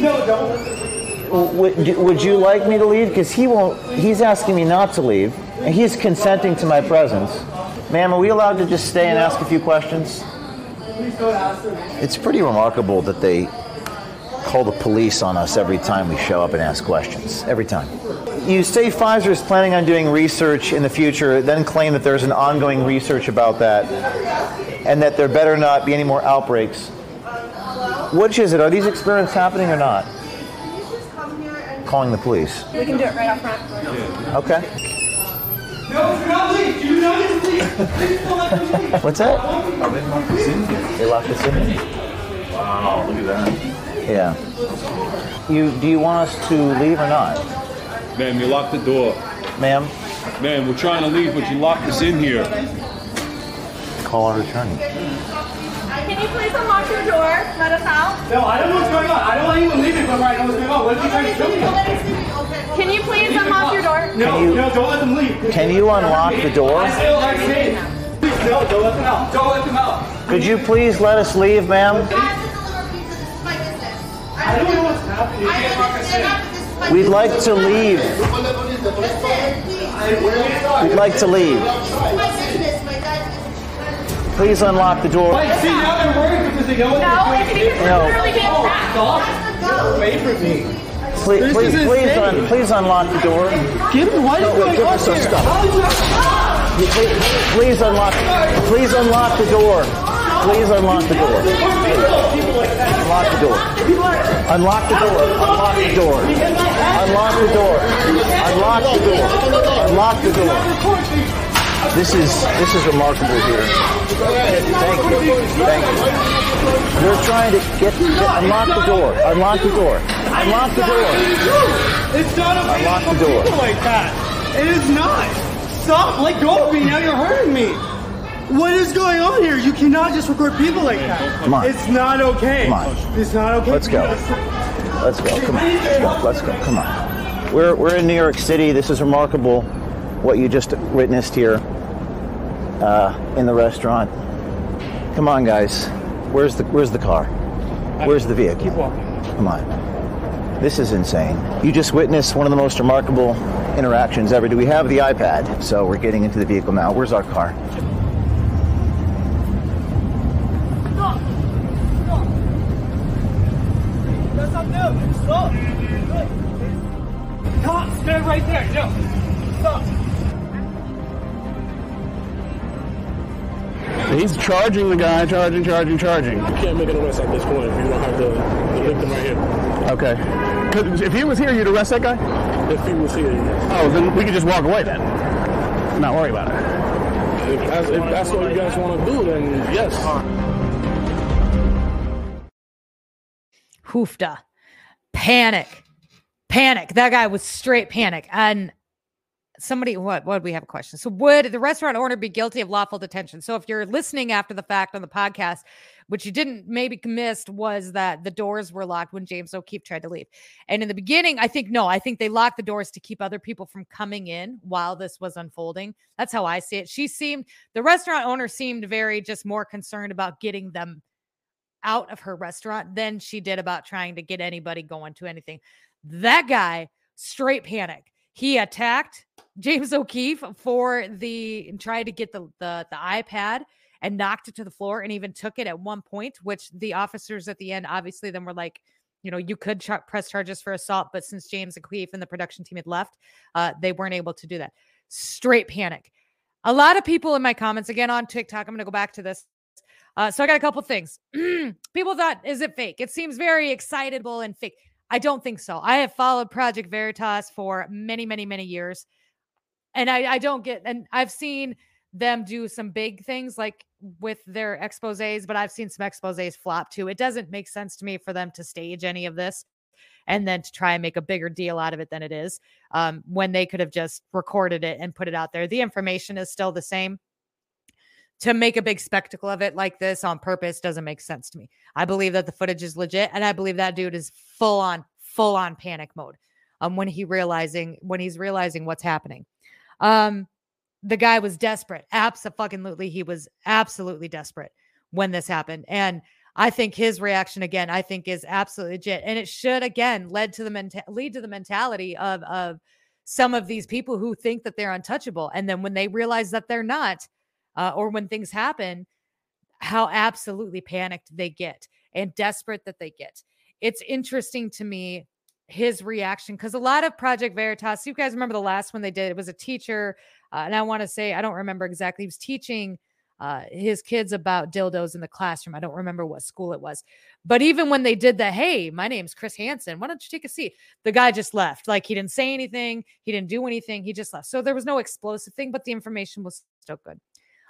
[SPEAKER 14] No, don't.
[SPEAKER 12] Would, would you like me to leave? Because he won't. He's asking me not to leave, and he's consenting to my presence. Ma'am, are we allowed to just stay and ask a few questions?
[SPEAKER 14] Please don't ask them.
[SPEAKER 12] It's pretty remarkable that they call the police on us every time we show up and ask questions. Every time. You say Pfizer is planning on doing research in the future, then claim that there's an ongoing research about that, and that there better not be any more outbreaks. Which is it? Are these experiments happening or not? Calling the police.
[SPEAKER 15] We can do it right up front.
[SPEAKER 12] Okay.
[SPEAKER 14] No, do not leave. Do not leave. Please don't let them leave.
[SPEAKER 12] What's that? They locked us in.
[SPEAKER 6] Wow, look at that.
[SPEAKER 12] Yeah. You do you want us to leave or not?
[SPEAKER 6] Ma'am, you locked the door.
[SPEAKER 12] Ma'am?
[SPEAKER 6] Ma'am, we're trying to leave, but you locked us in here.
[SPEAKER 12] Call our attorney.
[SPEAKER 15] Can you please unlock your door? Let us out.
[SPEAKER 14] No, I don't know what's going on. I don't want anyone leaving before I know what's going on. What if you try to kill me?
[SPEAKER 15] Can you please unlock your door?
[SPEAKER 14] No,
[SPEAKER 12] you-
[SPEAKER 14] no, don't let them leave.
[SPEAKER 12] Can you unlock the door?
[SPEAKER 14] I feel like saying. Please, no, don't let them out. Don't let them out.
[SPEAKER 12] Could you please let us leave, ma'am?
[SPEAKER 14] I don't know what's happening.
[SPEAKER 12] We'd like to leave. We'd like to leave. Please unlock the door.
[SPEAKER 14] Like, see, now they're worried because they know what
[SPEAKER 15] No, it's because we're
[SPEAKER 12] No.
[SPEAKER 15] literally being
[SPEAKER 14] Oh,
[SPEAKER 15] trapped.
[SPEAKER 14] stop. Get away from me.
[SPEAKER 12] Please,
[SPEAKER 14] This
[SPEAKER 12] please, please, un, please unlock the door.
[SPEAKER 14] Give me, what is going
[SPEAKER 12] give
[SPEAKER 14] on
[SPEAKER 12] us some
[SPEAKER 14] here?
[SPEAKER 12] stuff.
[SPEAKER 14] How is that-
[SPEAKER 12] You Please, please unlock. Please unlock the door. Please unlock the door. Unlock the door. Unlock the door. Unlock the door. Unlock the door. Unlock the door. Unlock the door. This is this is remarkable here. Thank you. Thank you. They're trying to get unlock the door. Unlock the door. Unlock the door.
[SPEAKER 14] It's not okay
[SPEAKER 12] Unlock the door.
[SPEAKER 14] like that. It is not. Stop. Let go of me. Now you're hurting me. What is going on here? You cannot just record people like that.
[SPEAKER 12] Come on.
[SPEAKER 14] It's not okay.
[SPEAKER 12] Come on.
[SPEAKER 14] It's not okay.
[SPEAKER 12] Let's go. Let's go. Come on. Let's go. Let's go. Come on. We're, we're in New York City. This is remarkable what you just witnessed here uh, in the restaurant. Come on, guys. Where's the Where's the car? Where's the vehicle?
[SPEAKER 14] Keep walking.
[SPEAKER 12] Come on. This is insane. You just witnessed one of the most remarkable interactions ever. Do we have the iPad? So we're getting into the vehicle now. Where's our car?
[SPEAKER 14] That's not them. Stop. Stop. Stand right there. No.
[SPEAKER 18] He's charging the guy, charging, charging, charging.
[SPEAKER 6] You can't make an arrest at this point if you don't have the, the victim right here.
[SPEAKER 18] Okay. if he was here, you'd arrest that guy?
[SPEAKER 6] If he was here, yes.
[SPEAKER 18] Oh, then we could just walk away then. Not worry about it.
[SPEAKER 6] If that's, if that's what you guys want to do, then yes.
[SPEAKER 1] Hoofda. Panic. Panic. That guy was straight panic. And somebody, what? What? We have a question. So, would the restaurant owner be guilty of lawful detention? So, if you're listening after the fact on the podcast, which you didn't maybe missed was that the doors were locked when James O'Keefe tried to leave. And in the beginning, I think no, I think they locked the doors to keep other people from coming in while this was unfolding. That's how I see it. She seemed the restaurant owner seemed very just more concerned about getting them out of her restaurant than she did about trying to get anybody going to anything. That guy straight panic. He attacked James O'Keefe for the tried to get the the the iPad and knocked it to the floor and even took it at one point, which the officers at the end obviously then were like, you know, you could press charges for assault, but since James O'Keefe and the production team had left, uh, they weren't able to do that. Straight panic. A lot of people in my comments again on TikTok. I'm going to go back to this. Uh, so I got a couple things. people thought, is it fake? It seems very excitable and fake. I don't think so. I have followed Project Veritas for many, many, many years. And I, I don't get, and I've seen them do some big things like with their exposes, but I've seen some exposes flop too. It doesn't make sense to me for them to stage any of this and then to try and make a bigger deal out of it than it is um, when they could have just recorded it and put it out there. The information is still the same. To make a big spectacle of it like this on purpose doesn't make sense to me. I believe that the footage is legit, and I believe that dude is full on, full on panic mode. Um, when he realizing when he's realizing what's happening. Um, the guy was desperate. Absolutely, he was absolutely desperate when this happened. And I think his reaction again, I think is absolutely legit. And it should again led to the menta- lead to the mentality of of some of these people who think that they're untouchable. And then when they realize that they're not, uh, or when things happen, how absolutely panicked they get and desperate that they get. It's interesting to me his reaction because a lot of Project Veritas, you guys remember the last one they did, it was a teacher uh, and I want to say, I don't remember exactly. He was teaching uh, his kids about dildos in the classroom. I don't remember what school it was. But even when they did the, hey, my name's Chris Hansen, why don't you take a seat? The guy just left. Like he didn't say anything, he didn't do anything, he just left. So there was no explosive thing, but the information was still good.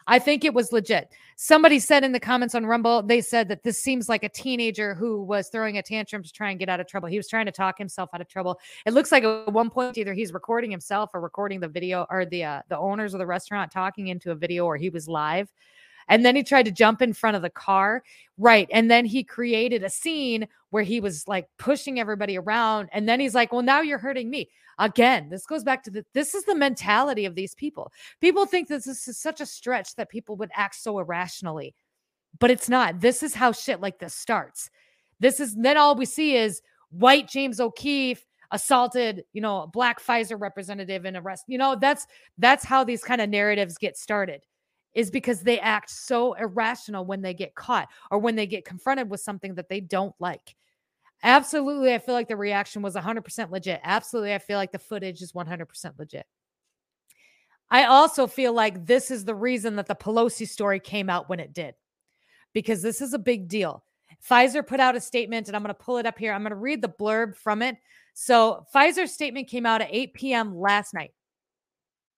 [SPEAKER 1] I think it was legit. Somebody said in the comments on Rumble, they said that this seems like a teenager who was throwing a tantrum to try and get out of trouble. He was trying to talk himself out of trouble. It looks like at one point either he's recording himself or recording the video or the uh, the owners of the restaurant talking into a video or he was live. And then he tried to jump in front of the car. Right. And then he created a scene where he was like pushing everybody around. And then he's like, well, now you're hurting me. Again, this goes back to the this is the mentality of these people. People think that this is such a stretch that people would act so irrationally, but it's not. This is how shit like this starts. This is then all we see is white James O'Keefe assaulted, you know, black Pfizer representative in arrest. You know, that's that's how these kind of narratives get started is because they act so irrational when they get caught or when they get confronted with something that they don't like. Absolutely, I feel like the reaction was 100% legit. Absolutely, I feel like the footage is 100% legit. I also feel like this is the reason that the Pelosi story came out when it did, because this is a big deal. Pfizer put out a statement, and I'm going to pull it up here. I'm going to read the blurb from it. So, Pfizer's statement came out at 8 p.m. last night.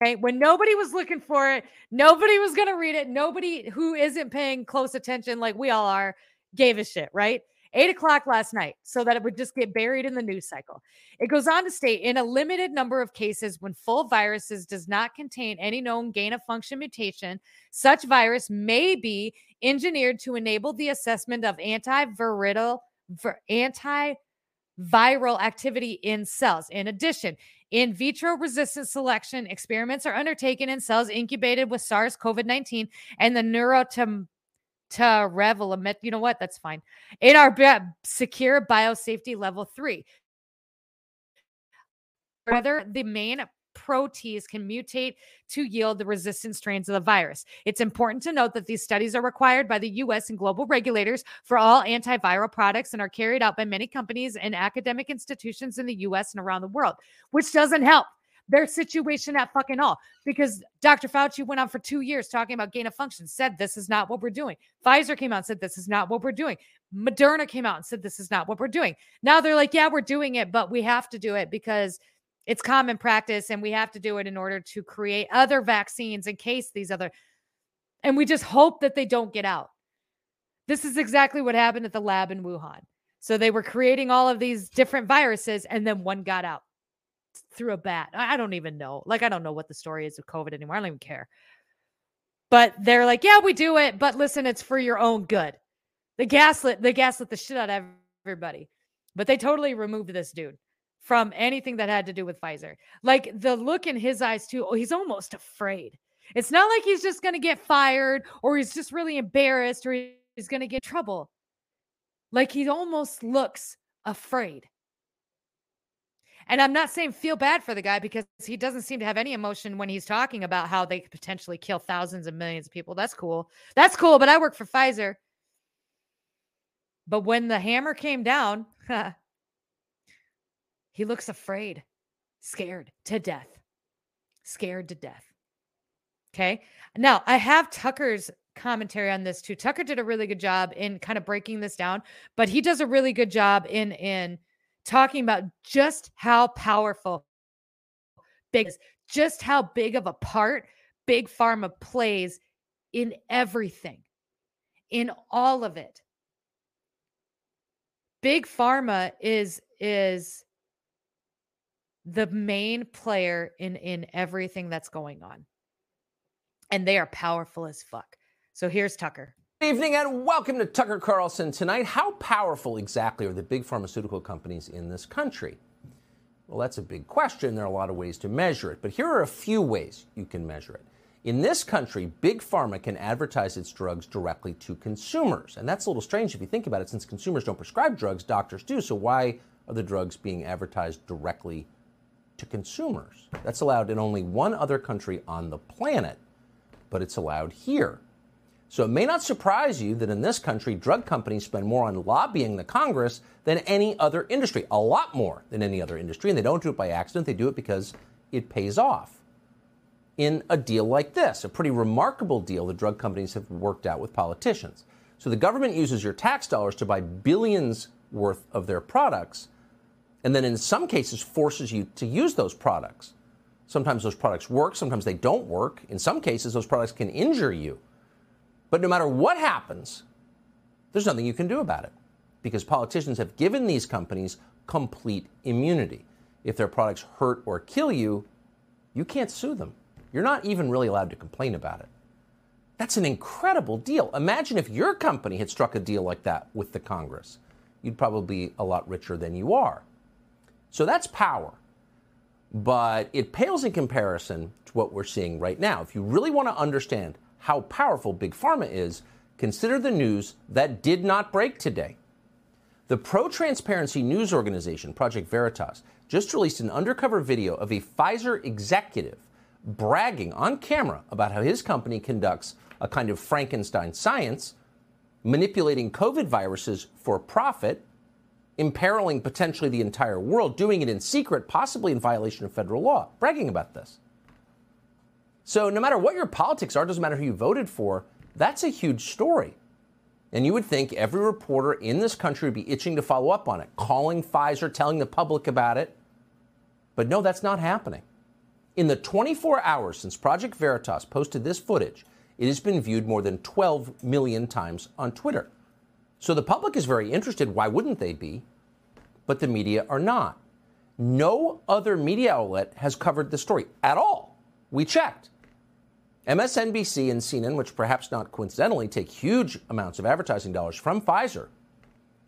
[SPEAKER 1] Okay. When nobody was looking for it, nobody was going to read it. Nobody who isn't paying close attention, like we all are, gave a shit, right? Eight o'clock last night, so that it would just get buried in the news cycle. It goes on to state in a limited number of cases, when full viruses does not contain any known gain of function mutation, such virus may be engineered to enable the assessment of antiviral antiviral activity in cells. In addition, in vitro resistance selection experiments are undertaken in cells incubated with SARS CoV 19 and the neurotom to Revlimid. You know what? That's fine. In our secure biosafety level three, whether the main protease can mutate to yield the resistant strains of the virus. It's important to note that these studies are required by the US and global regulators for all antiviral products and are carried out by many companies and academic institutions in the US and around the world, which doesn't help their situation at fucking all because Dr. Fauci went on for two years talking about gain of function, said this is not what we're doing. Pfizer came out and said this is not what we're doing. Moderna came out and said this is not what we're doing. Now they're like, yeah, we're doing it, but we have to do it because it's common practice and we have to do it in order to create other vaccines in case these other. And we just hope that they don't get out. This is exactly what happened at the lab in Wuhan. So they were creating all of these different viruses and then one got out through a bat. I don't even know. Like, I don't know what the story is with COVID anymore. I don't even care. But they're like, yeah, we do it. But listen, it's for your own good. The gaslit, they gaslit the shit out of everybody. But they totally removed this dude from anything that had to do with Pfizer. Like the look in his eyes, too. Oh, he's almost afraid. It's not like he's just going to get fired or he's just really embarrassed or he's going to get trouble. Like he almost looks afraid. And I'm not saying feel bad for the guy because he doesn't seem to have any emotion when he's talking about how they could potentially kill thousands and millions of people. That's cool. That's cool. But I work for Pfizer. But when the hammer came down, he looks afraid, scared to death. Scared to death. Okay. Now I have Tucker's commentary on this too. Tucker did a really good job in kind of breaking this down, but he does a really good job in in talking about just how powerful big is, just how big of a part big pharma plays in everything, in all of it. Big pharma is is the main player in in everything that's going on. And they are powerful as fuck. So here's Tucker.
[SPEAKER 19] Good evening and welcome to Tucker Carlson tonight. How powerful exactly are the big pharmaceutical companies in this country? Well, that's a big question. There are a lot of ways to measure it, but here are a few ways you can measure it. In this country, big pharma can advertise its drugs directly to consumers. And that's a little strange if you think about it, since consumers don't prescribe drugs, doctors do. So why are the drugs being advertised directly to consumers? That's allowed in only one other country on the planet, but it's allowed here. So it may not surprise you that in this country, drug companies spend more on lobbying the Congress than any other industry, a lot more than any other industry. And they don't do it by accident, they do it because it pays off. In a deal like this, a pretty remarkable deal the drug companies have worked out with politicians. So the government uses your tax dollars to buy billions worth of their products, and then in some cases forces you to use those products. Sometimes those products work, sometimes they don't work. In some cases, those products can injure you. But no matter what happens, there's nothing you can do about it because politicians have given these companies complete immunity. If their products hurt or kill you, you can't sue them. You're not even really allowed to complain about it. That's an incredible deal. Imagine if your company had struck a deal like that with the Congress. You'd probably be a lot richer than you are. So that's power. But it pales in comparison to what we're seeing right now. If you really want to understand how powerful Big Pharma is, consider the news that did not break today. The pro transparency news organization, Project Veritas, just released an undercover video of a Pfizer executive bragging on camera about how his company conducts a kind of Frankenstein science, manipulating COVID viruses for profit, imperiling potentially the entire world, doing it in secret, possibly in violation of federal law, bragging about this. So, no matter what your politics are, doesn't matter who you voted for, that's a huge story. And you would think every reporter in this country would be itching to follow up on it, calling Pfizer, telling the public about it. But no, that's not happening. In the 24 hours since Project Veritas posted this footage, it has been viewed more than 12 million times on Twitter. So the public is very interested. Why wouldn't they be? But the media are not. No other media outlet has covered the story at all. We checked. MSNBC and CNN, which perhaps not coincidentally take huge amounts of advertising dollars from Pfizer,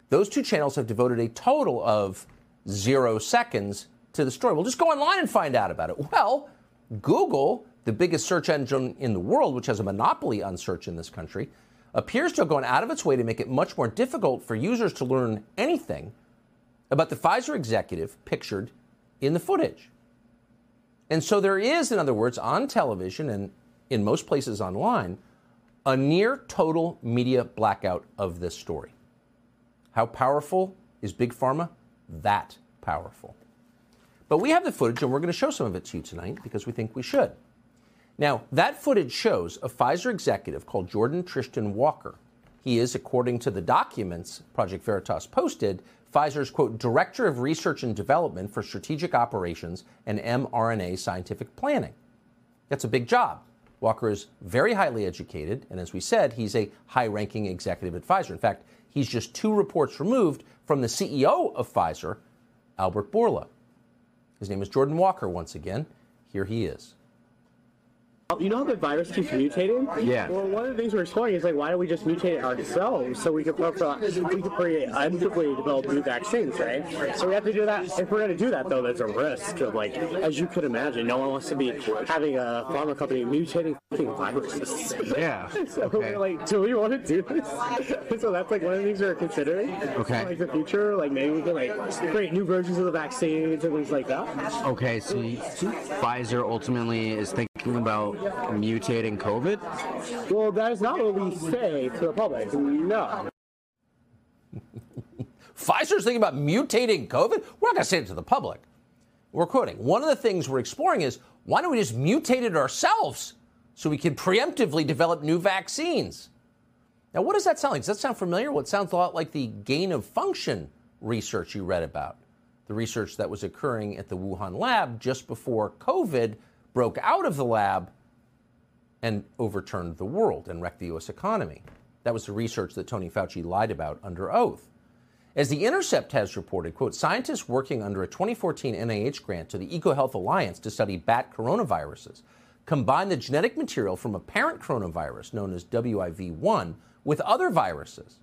[SPEAKER 19] those two channels have devoted a total of zero seconds to the story. We'll just go online and find out about it. Well, Google, the biggest search engine in the world, which has a monopoly on search in this country, appears to have gone out of its way to make it much more difficult for users to learn anything about the Pfizer executive pictured in the footage. And so there is, in other words, on television and in most places online, a near total media blackout of this story. How powerful is Big Pharma? That powerful. But we have the footage, and we're going to show some of it to you tonight because we think we should. Now, that footage shows a Pfizer executive called Jordan Tristan Walker. He is, according to the documents Project Veritas posted, Pfizer's, quote, Director of Research and Development for Strategic Operations and mRNA Scientific Planning. That's a big job. Walker is very highly educated, and as we said, he's a high ranking executive advisor. In fact, he's just two reports removed from the CEO of Pfizer, Albert Bourla. His name is Jordan Walker once again. Here he is.
[SPEAKER 11] You know how the virus keeps mutating?
[SPEAKER 10] Yeah.
[SPEAKER 11] Well, one of the things we're exploring is like, why don't we just mutate it ourselves so we could we could create develop new vaccines, right? So we have to do that. If we're going to do that, though, there's a risk of like, as you could imagine, no one wants to be having a pharma company mutating fucking viruses.
[SPEAKER 10] Yeah.
[SPEAKER 11] so
[SPEAKER 10] Okay.
[SPEAKER 11] we're like, do we want to do this? so that's like one of the things we're considering.
[SPEAKER 10] Okay.
[SPEAKER 11] Like the future, like maybe we can like create new versions of the vaccines and things like that.
[SPEAKER 10] Okay, so Pfizer ultimately is thinking about mutating COVID?
[SPEAKER 11] Well, that is not what we say to the public. No.
[SPEAKER 19] Pfizer's thinking about mutating COVID? We're not going to say it to the public. We're quoting. One of the things we're exploring is why don't we just mutate it ourselves so we can preemptively develop new vaccines? Now, what does that sound like? Does that sound familiar? Well, it sounds a lot like the gain of function research you read about, the research that was occurring at the Wuhan lab just before COVID broke out of the lab and overturned the world and wrecked the U.S. economy. That was the research that Tony Fauci lied about under oath. As The Intercept has reported, quote, scientists working under a 2014 NIH grant to the EcoHealth Alliance to study bat coronaviruses combined the genetic material from a parent coronavirus known as WIV1 with other viruses.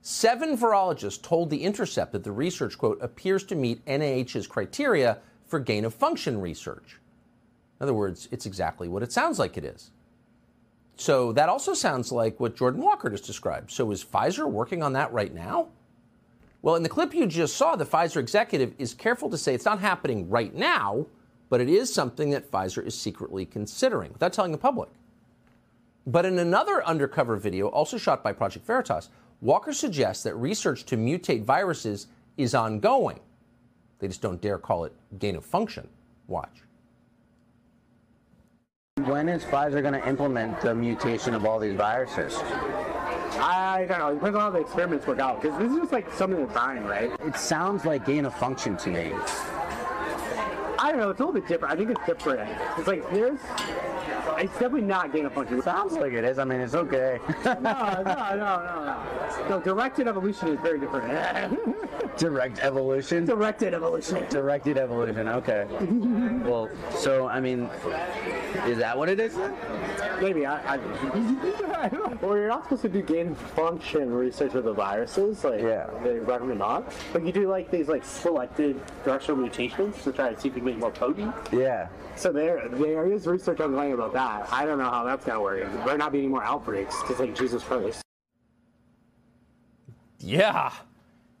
[SPEAKER 19] Seven virologists told The Intercept that the research, quote, appears to meet NIH's criteria for gain of function research. In other words, it's exactly what it sounds like it is. So that also sounds like what Jordan Walker just described. So is Pfizer working on that right now? Well, in the clip you just saw, the Pfizer executive is careful to say it's not happening right now, but it is something that Pfizer is secretly considering without telling the public. But in another undercover video, also shot by Project Veritas, Walker suggests that research to mutate viruses is ongoing. They just don't dare call it gain of function. Watch.
[SPEAKER 10] When is Pfizer going to implement the mutation of all these viruses?
[SPEAKER 11] I don't know. It depends on how the experiments work out. Because this is just like something that's dying, right?
[SPEAKER 10] It sounds like gain of function to me.
[SPEAKER 11] I don't know. It's a little bit different. I think it's different. It's like there's. It's definitely not gain of function.
[SPEAKER 10] Sounds like it is. I mean, it's okay.
[SPEAKER 11] no, no, no, no, no. No, directed evolution is very different.
[SPEAKER 10] Direct evolution?
[SPEAKER 11] Directed evolution.
[SPEAKER 10] Directed evolution, okay. well, so, I mean, is that what it is?
[SPEAKER 11] Maybe. I, I, well, you're not supposed to do gain of function research with the viruses. Like, yeah. they recommend not. But you do like these like selected directional mutations to try to see if you can make more potent.
[SPEAKER 10] Yeah.
[SPEAKER 11] So there, there is research ongoing about that. I don't know how that's gonna work. There might not be any more outbreaks because like Jesus Christ.
[SPEAKER 19] Yeah.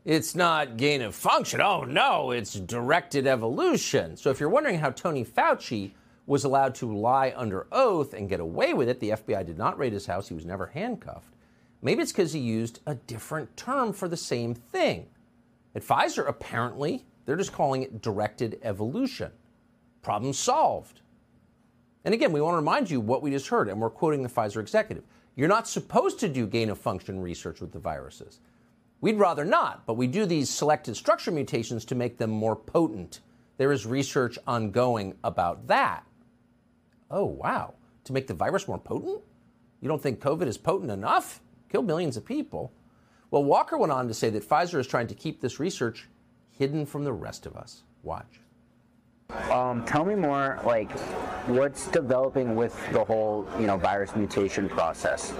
[SPEAKER 19] It's not gain of function. Oh no, it's directed evolution. So if you're wondering how Tony Fauci was allowed to lie under oath and get away with it, the FBI did not raid his house, he was never handcuffed. Maybe it's because he used a different term for the same thing. At Pfizer, apparently, they're just calling it directed evolution. Problem solved. And again, we want to remind you what we just heard, and we're quoting the Pfizer executive. You're not supposed to do gain of function research with the viruses. We'd rather not, but we do these selected structure mutations to make them more potent. There is research ongoing about that. Oh, wow. To make the virus more potent? You don't think COVID is potent enough? Killed millions of people. Well, Walker went on to say that Pfizer is trying to keep this research hidden from the rest of us. Watch.
[SPEAKER 10] Um, tell me more, like, what's developing with the whole, you know, virus mutation process?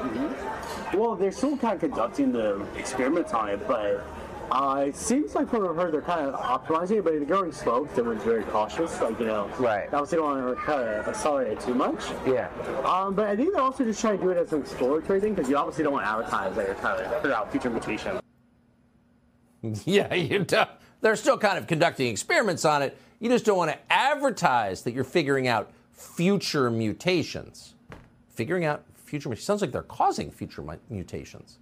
[SPEAKER 11] Well, they're still kind of conducting the experiments on it, but uh, it seems like from what I've heard, they're kind of optimizing it, but they're going slow. 'cause Everyone's very cautious, like you know.
[SPEAKER 10] Right.
[SPEAKER 11] Obviously, don't want to kind of accelerate it too much.
[SPEAKER 10] Yeah.
[SPEAKER 11] Um, but I think they're also just trying to do it as an exploratory thing because you obviously don't want to advertise that you're trying to figure out future mutation.
[SPEAKER 19] Yeah, you do. They're still kind of conducting experiments on it. You just don't want to advertise that you're figuring out future mutations. Figuring out future mutations sounds like they're causing future mutations.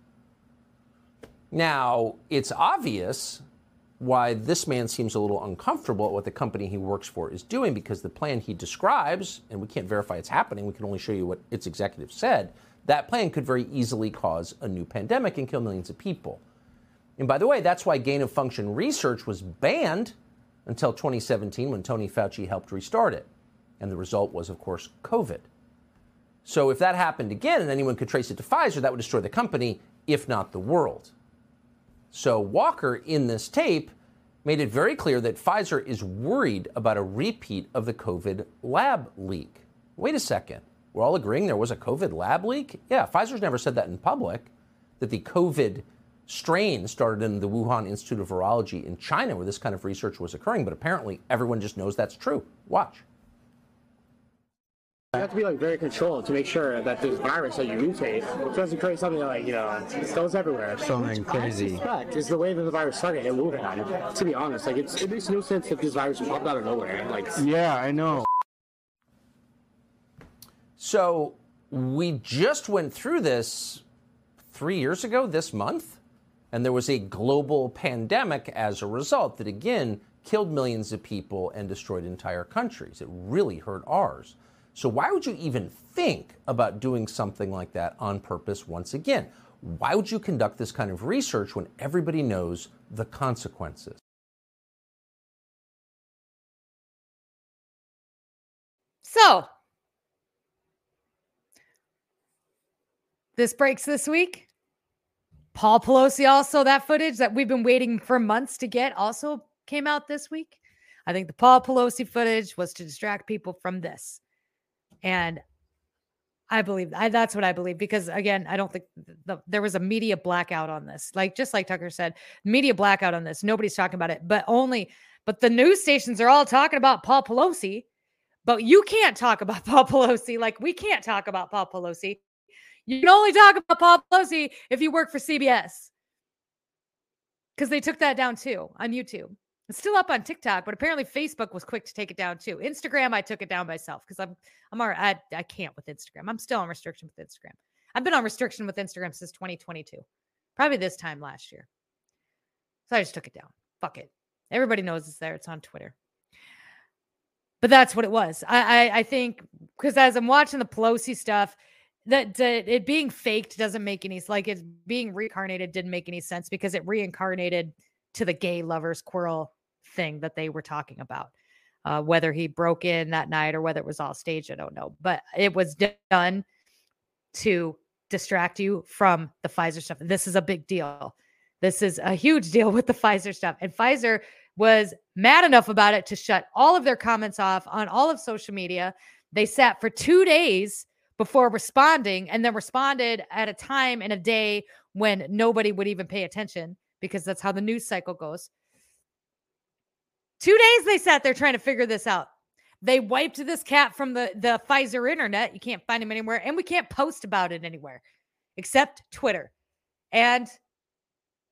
[SPEAKER 19] Now, it's obvious why this man seems a little uncomfortable at what the company he works for is doing because the plan he describes, and we can't verify it's happening, we can only show you what its executives said, that plan could very easily cause a new pandemic and kill millions of people. And by the way, that's why gain of function research was banned until 2017 when Tony Fauci helped restart it. And the result was, of course, COVID. So if that happened again and anyone could trace it to Pfizer, that would destroy the company, if not the world. So Walker, in this tape, made it very clear that Pfizer is worried about a repeat of the COVID lab leak. Wait a second. We're all agreeing there was a COVID lab leak? Yeah, Pfizer's never said that in public, that the COVID strain started in the Wuhan Institute of Virology in China, where this kind of research was occurring, but apparently everyone just knows that's true. Watch.
[SPEAKER 11] You have to be like very controlled to make sure that this virus that you mutate doesn't create something that like you know it goes everywhere.
[SPEAKER 10] Something crazy.
[SPEAKER 11] Suspect is the way that the virus started in Wuhan. To be honest, like it's, it makes no sense that this virus popped out of nowhere. Like
[SPEAKER 6] yeah, I know.
[SPEAKER 19] So we just went through this three years ago this month, and there was a global pandemic as a result that again killed millions of people and destroyed entire countries. It really hurt ours. So, why would you even think about doing something like that on purpose once again? Why would you conduct this kind of research when everybody knows the consequences?
[SPEAKER 1] So, this breaks this week. Paul Pelosi also that footage that we've been waiting for months to get also came out this week. I think the Paul Pelosi footage was to distract people from this. And I believe I, that's what I believe because again, I don't think the, there was a media blackout on this. Like just like Tucker said, media blackout on this. Nobody's talking about it, but only but the news stations are all talking about Paul Pelosi. But you can't talk about Paul Pelosi like we can't talk about Paul Pelosi. You can only talk about Paul Pelosi if you work for CBS. Because they took that down too on YouTube. It's still up on TikTok, but apparently Facebook was quick to take it down too. Instagram, I took it down myself because I'm I'm all, I, I can't with Instagram. I'm still on restriction with Instagram. I've been on restriction with Instagram since 2022, probably this time last year. So I just took it down. Fuck it. Everybody knows it's there. It's on Twitter. But that's what it was. I I, I think because as I'm watching the Pelosi stuff, that, that it being faked doesn't make any like it being reincarnated didn't make any sense because it reincarnated to the gay lovers quarrel thing that they were talking about. Uh, whether he broke in that night or whether it was all staged, I don't know. But it was done to distract you from the Pfizer stuff. This is a big deal. This is a huge deal with the Pfizer stuff. And Pfizer was mad enough about it to shut all of their comments off on all of social media. They sat for two days before responding and then responded at a time and a day when nobody would even pay attention because that's how the news cycle goes. Two days they sat there trying to figure this out. They wiped this cat from the, the Pfizer internet. You can't find him anywhere, and we can't post about it anywhere except Twitter. And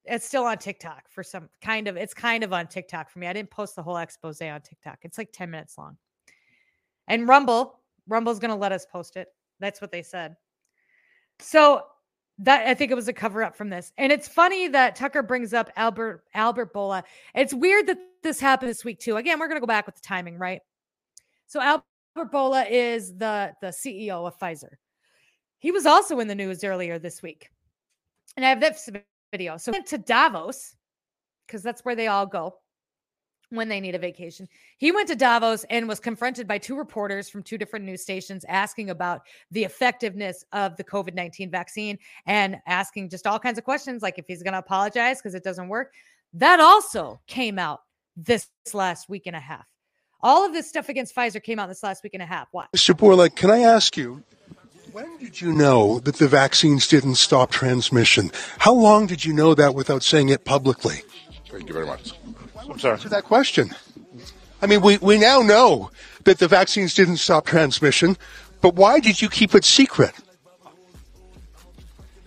[SPEAKER 1] it's still on TikTok for some kind of, it's kind of on TikTok for me. I didn't post the whole expose on TikTok. It's like 10 minutes long. And Rumble, Rumble's going to let us post it. That's what they said. So that I think it was a cover up from this. And it's funny that Tucker brings up Albert Albert Bourla. It's weird that this happened this week too. Again, we're going to go back with the timing, right? So Albert Bourla is the the CEO of Pfizer. He was also in the news earlier this week. And I have this video. So went to Davos because that's where they all go when they need a vacation. He went to Davos and was confronted by two reporters from two different news stations asking about the effectiveness of the COVID 19 vaccine and asking just all kinds of questions, like if he's going to apologize because it doesn't work. That also came out this last week and a half. All of this stuff against Pfizer came out this last week and a half. What?
[SPEAKER 20] Mr. Bourla, can I ask you, when did you know that the vaccines didn't stop transmission? How long did you know that without saying it publicly?
[SPEAKER 21] Thank you very much.
[SPEAKER 20] I'm sorry. Answer that question. I mean, we, we now know that the vaccines didn't stop transmission, but why did you keep it secret?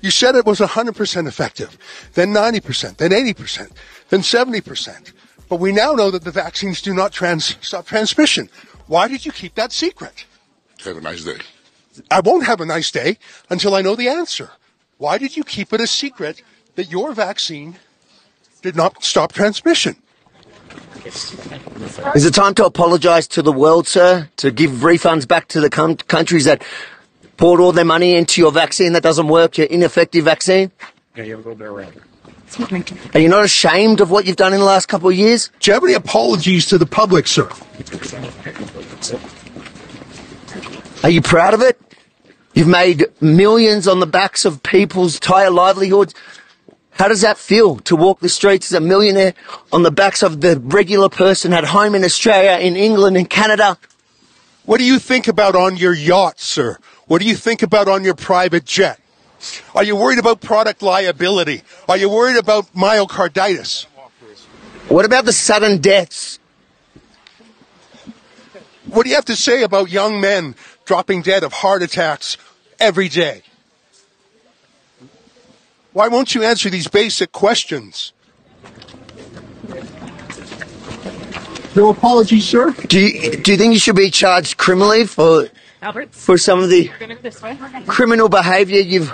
[SPEAKER 20] You said it was 100% effective, then 90%, then 80%, then 70%. But we now know that the vaccines do not trans- stop transmission. Why did you keep that secret?
[SPEAKER 21] Have a nice day.
[SPEAKER 20] I won't have a nice day until I know the answer. Why did you keep it a secret that your vaccine did not stop transmission?
[SPEAKER 22] Is it time to apologise to the world, sir? To give refunds back to the com- countries that poured all their money into your vaccine that doesn't work, your ineffective vaccine?
[SPEAKER 18] Yeah, you have a little bit around.
[SPEAKER 22] Are you not ashamed of what you've done in the last couple of years?
[SPEAKER 20] Do you have any apologies to the public, sir?
[SPEAKER 22] Are you proud of it? You've made millions on the backs of people's entire livelihoods. How does that feel to walk the streets as a millionaire on the backs of the regular person at home in Australia, in England, in Canada?
[SPEAKER 20] What do you think about on your yacht, sir? What do you think about on your private jet? Are you worried about product liability? Are you worried about myocarditis?
[SPEAKER 22] What about the sudden deaths?
[SPEAKER 20] What do you have to say about young men dropping dead of heart attacks every day? Why won't you answer these basic questions? No apology, sir.
[SPEAKER 22] Do you, do you think you should be charged criminally for
[SPEAKER 15] Albert,
[SPEAKER 22] for some of the
[SPEAKER 15] go this way.
[SPEAKER 22] criminal behaviour you've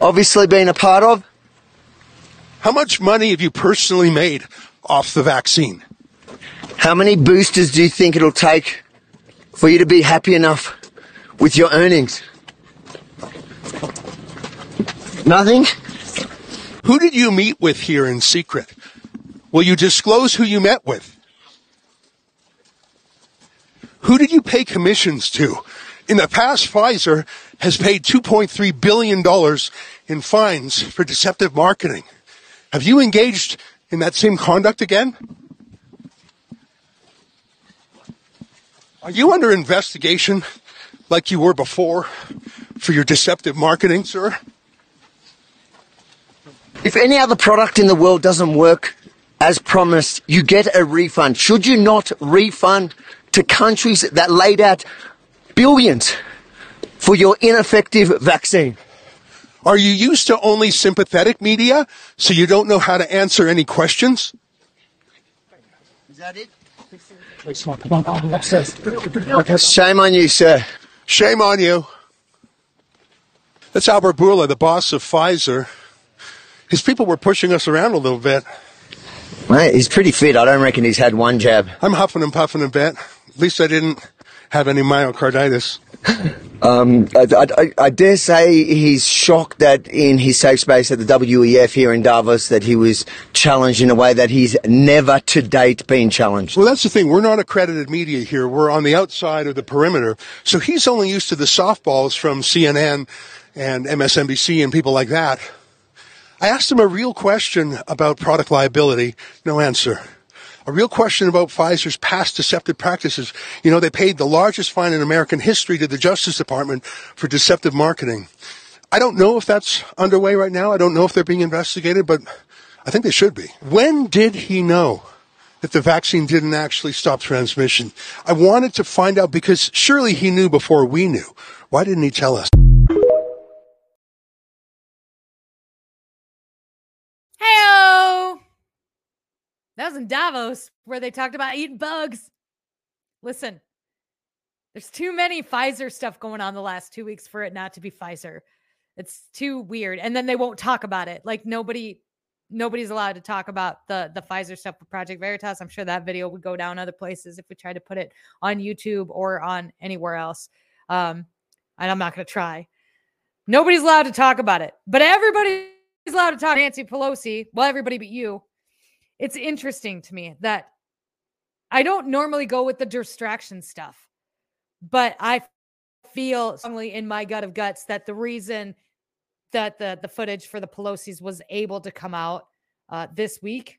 [SPEAKER 22] obviously been a part of?
[SPEAKER 20] How much money have you personally made off the vaccine?
[SPEAKER 22] How many boosters do you think it'll take for you to be happy enough with your earnings? Nothing?
[SPEAKER 20] Who did you meet with here in secret? Will you disclose who you met with? Who did you pay commissions to? In the past, Pfizer has paid $2.3 billion in fines for deceptive marketing. Have you engaged in that same conduct again? Are you under investigation like you were before for your deceptive marketing, sir?
[SPEAKER 22] If any other product in the world doesn't work as promised, you get a refund. Should you not refund to countries that laid out billions for your ineffective vaccine?
[SPEAKER 20] Are you used to only sympathetic media, so you don't know how to answer any questions?
[SPEAKER 22] Is that it?
[SPEAKER 20] Okay.
[SPEAKER 22] Shame on you, sir.
[SPEAKER 20] Shame on you. That's Albert Bourla, the boss of Pfizer. His people were pushing us around a little bit.
[SPEAKER 22] Mate, he's pretty fit. I don't reckon he's had one jab.
[SPEAKER 20] I'm huffing and puffing a bit. At least I didn't have any myocarditis.
[SPEAKER 22] Um, I, I, I dare say he's shocked that in his safe space at the WEF here in Davos that he was challenged in a way that he's never to date been challenged.
[SPEAKER 20] Well, that's the thing. We're not accredited media here. We're on the outside of the perimeter. So he's only used to the softballs from CNN and MSNBC and people like that. I asked him a real question about product liability. No answer. A real question about Pfizer's past deceptive practices. You know, they paid the largest fine in American history to the Justice Department for deceptive marketing. I don't know if that's underway right now. I don't know if they're being investigated, but I think they should be. When did he know that the vaccine didn't actually stop transmission? I wanted to find out because surely he knew before we knew. Why didn't he tell us?
[SPEAKER 1] That was in Davos where they talked about eating bugs. Listen, there's too many Pfizer stuff going on the last two weeks for it not to be Pfizer. It's too weird. And then they won't talk about it. Like nobody, nobody's allowed to talk about the the Pfizer stuff with Project Veritas. I'm sure that video would go down other places if we tried to put it on YouTube or on anywhere else. Um, and I'm not going to try. Nobody's allowed to talk about it, but everybody's allowed to talk Nancy Pelosi. Well, everybody but you. It's interesting to me that I don't normally go with the distraction stuff, but I feel strongly in my gut of guts that the reason that the the footage for the Pelosi's was able to come out uh, this week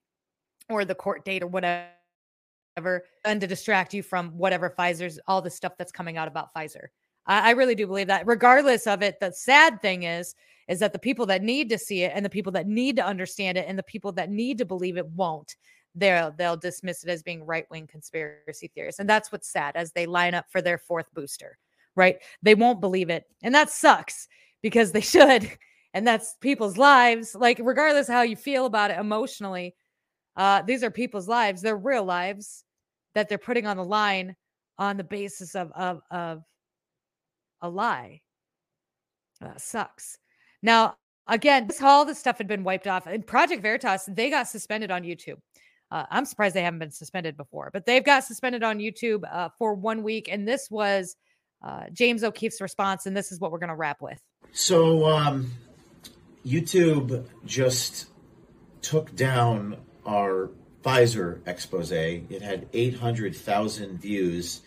[SPEAKER 1] or the court date or whatever, and to distract you from whatever Pfizer's all the stuff that's coming out about Pfizer. I, I really do believe that. Regardless of it, the sad thing is is that the people that need to see it and the people that need to understand it and the people that need to believe it won't they'll they'll dismiss it as being right-wing conspiracy theorists and that's what's sad as they line up for their fourth booster right they won't believe it and that sucks because they should and that's people's lives like regardless how you feel about it emotionally uh these are people's lives they're real lives that they're putting on the line on the basis of of of a lie that sucks now, again, this all this stuff had been wiped off. And Project Veritas, they got suspended on YouTube. Uh, I'm surprised they haven't been suspended before, but they've got suspended on YouTube uh, for one week. And this was uh, James O'Keefe's response. And this is what we're going to wrap with.
[SPEAKER 12] So, um, YouTube just took down our Pfizer expose. It had 800,000 views.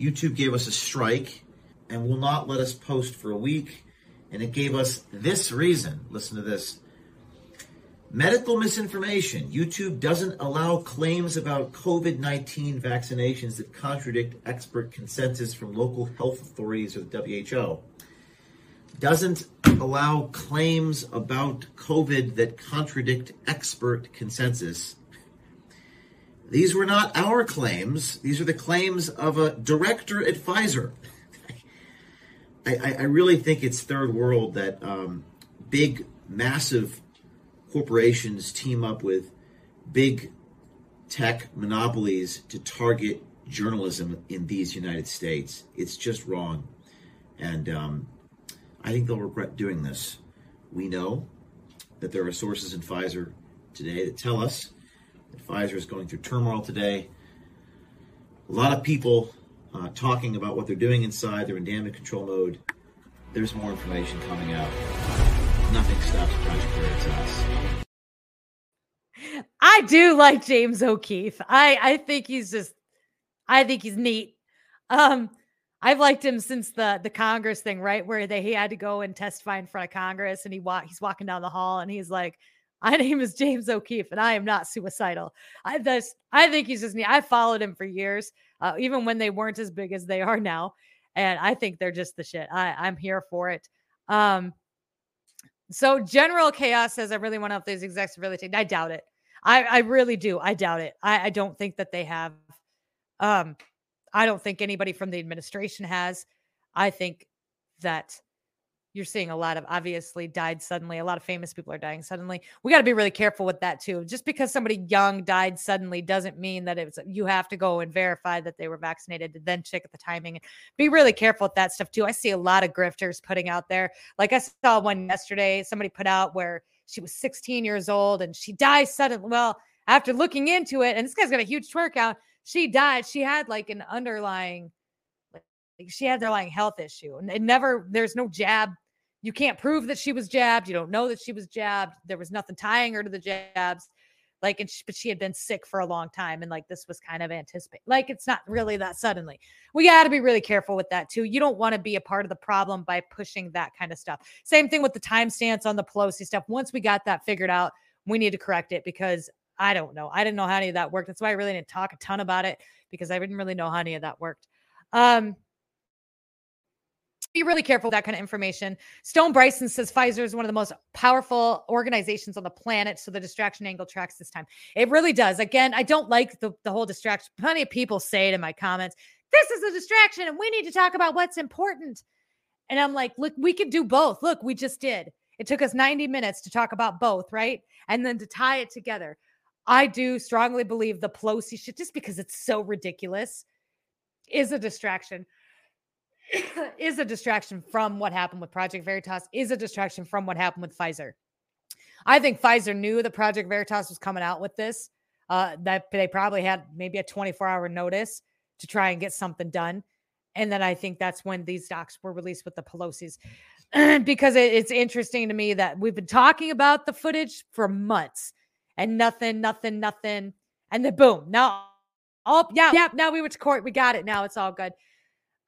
[SPEAKER 12] YouTube gave us a strike and will not let us post for a week. And it gave us this reason. Listen to this. Medical misinformation. YouTube doesn't allow claims about COVID 19 vaccinations that contradict expert consensus from local health authorities or the WHO. Doesn't allow claims about COVID that contradict expert consensus. These were not our claims. These are the claims of a director at Pfizer. I, I really think it's third world that um, big, massive corporations team up with big tech monopolies to target journalism in these United States. It's just wrong. And um, I think they'll regret doing this. We know that there are sources in Pfizer today that tell us that Pfizer is going through turmoil today. A lot of people uh, talking about what they're doing inside. They're in damage control mode. There's more information coming out. Nothing stops Project Veritas.
[SPEAKER 1] I do like James O'Keefe. I I think he's just I think he's neat. Um I've liked him since the the Congress thing, right? Where they he had to go and testify in front of Congress and he walk he's walking down the hall and he's like, My name is James O'Keefe and I am not suicidal. I just I think he's just neat. I followed him for years, uh, even when they weren't as big as they are now. And I think they're just the shit. I, I'm here for it. Um so General Chaos says, I really want to if these execs really take. I doubt it. I, I really do. I doubt it. I, I don't think that they have. Um, I don't think anybody from the administration has. I think that you're seeing a lot of obviously died suddenly. A lot of famous people are dying suddenly. We got to be really careful with that too. Just because somebody young died suddenly doesn't mean that it's you have to go and verify that they were vaccinated to then check at the timing and be really careful with that stuff too. I see a lot of grifters putting out there. Like I saw one yesterday, somebody put out where she was 16 years old and she died suddenly. Well, after looking into it, and this guy's got a huge twerk out, she died. She had like an underlying, she had underlying health issue, and it never. There's no jab. You can't prove that she was jabbed. You don't know that she was jabbed. There was nothing tying her to the jabs. Like, and she, but she had been sick for a long time, and like this was kind of anticipated. Like, it's not really that suddenly. We got to be really careful with that too. You don't want to be a part of the problem by pushing that kind of stuff. Same thing with the timestamps on the Pelosi stuff. Once we got that figured out, we need to correct it because I don't know. I didn't know how any of that worked. That's why I really didn't talk a ton about it because I didn't really know how any of that worked. Um, be really careful with that kind of information. Stone Bryson says Pfizer is one of the most powerful organizations on the planet. So the distraction angle tracks this time. It really does. Again, I don't like the, the whole distraction. Plenty of people say it in my comments this is a distraction and we need to talk about what's important. And I'm like, look, we could do both. Look, we just did. It took us 90 minutes to talk about both, right? And then to tie it together. I do strongly believe the Pelosi shit, just because it's so ridiculous, is a distraction. is a distraction from what happened with Project Veritas, is a distraction from what happened with Pfizer. I think Pfizer knew that Project Veritas was coming out with this, uh, that they probably had maybe a 24 hour notice to try and get something done. And then I think that's when these docs were released with the Pelosi's. because it, it's interesting to me that we've been talking about the footage for months and nothing, nothing, nothing. And then boom, now, oh, yeah, yeah, now we went to court. We got it. Now it's all good.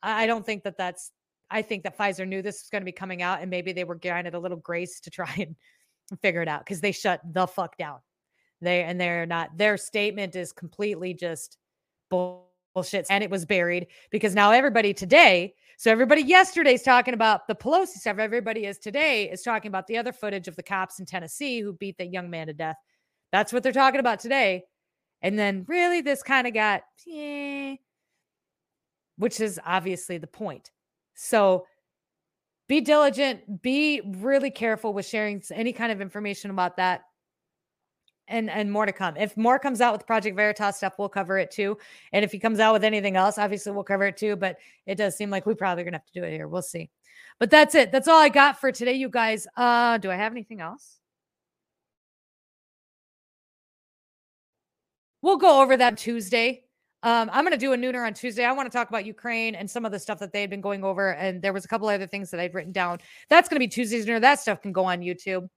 [SPEAKER 1] I don't think that that's, I think that Pfizer knew this was going to be coming out and maybe they were granted a little grace to try and figure it out because they shut the fuck down. They, and they're not, their statement is completely just bullshit. And it was buried because now everybody today, so everybody yesterday's talking about the Pelosi stuff. Everybody is today is talking about the other footage of the cops in Tennessee who beat that young man to death. That's what they're talking about today. And then really this kind of got, yeah, which is obviously the point. So be diligent, be really careful with sharing any kind of information about that. And and more to come. If more comes out with Project Veritas stuff, we'll cover it too. And if he comes out with anything else, obviously we'll cover it too. But it does seem like we probably gonna have to do it here. We'll see. But that's it. That's all I got for today, you guys. Uh, do I have anything else? we'll go over that Tuesday. Um, I'm going to do a nooner on Tuesday. I want to talk about Ukraine and some of the stuff that they've been going over. And there was a couple other things that I'd written down. That's going to be Tuesday's nooner. That stuff can go on YouTube,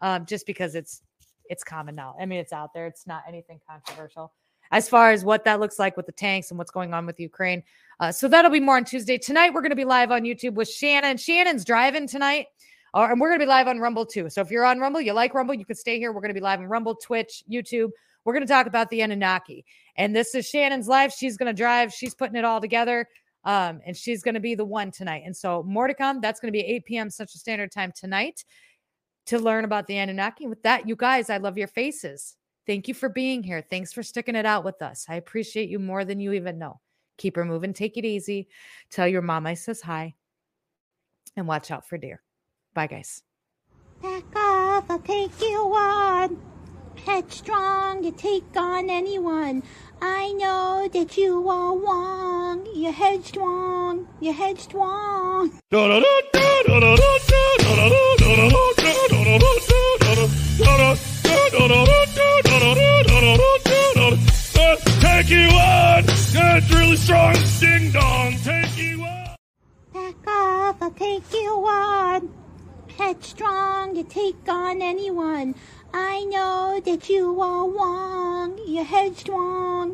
[SPEAKER 1] um, just because it's it's common now. I mean, it's out there. It's not anything controversial as far as what that looks like with the tanks and what's going on with Ukraine. Uh, so that'll be more on Tuesday. Tonight, we're going to be live on YouTube with Shannon. Shannon's driving tonight. Uh, and we're going to be live on Rumble too. So if you're on Rumble, you like Rumble, you can stay here. We're going to be live on Rumble, Twitch, YouTube. We're going to talk about the Anunnaki. And this is Shannon's life. She's going to drive. She's putting it all together. Um, and she's going to be the one tonight. And so more to come. That's going to be 8 p.m. Central Standard Time tonight to learn about the Anunnaki. With that, you guys, I love your faces. Thank you for being here. Thanks for sticking it out with us. I appreciate you more than you even know. Keep her moving. Take it easy. Tell your mom I says hi. And watch out for deer. Bye, guys.
[SPEAKER 23] Back off, I'll take you on. Headstrong, you take on anyone. I know that you are wrong. You're headstrong, you're headstrong.
[SPEAKER 6] Take you on! That's really strong. Ding dong. Take you on.
[SPEAKER 23] Back off, I'll take you on. Headstrong, you take on anyone. I know that you are wrong. You're headstrong,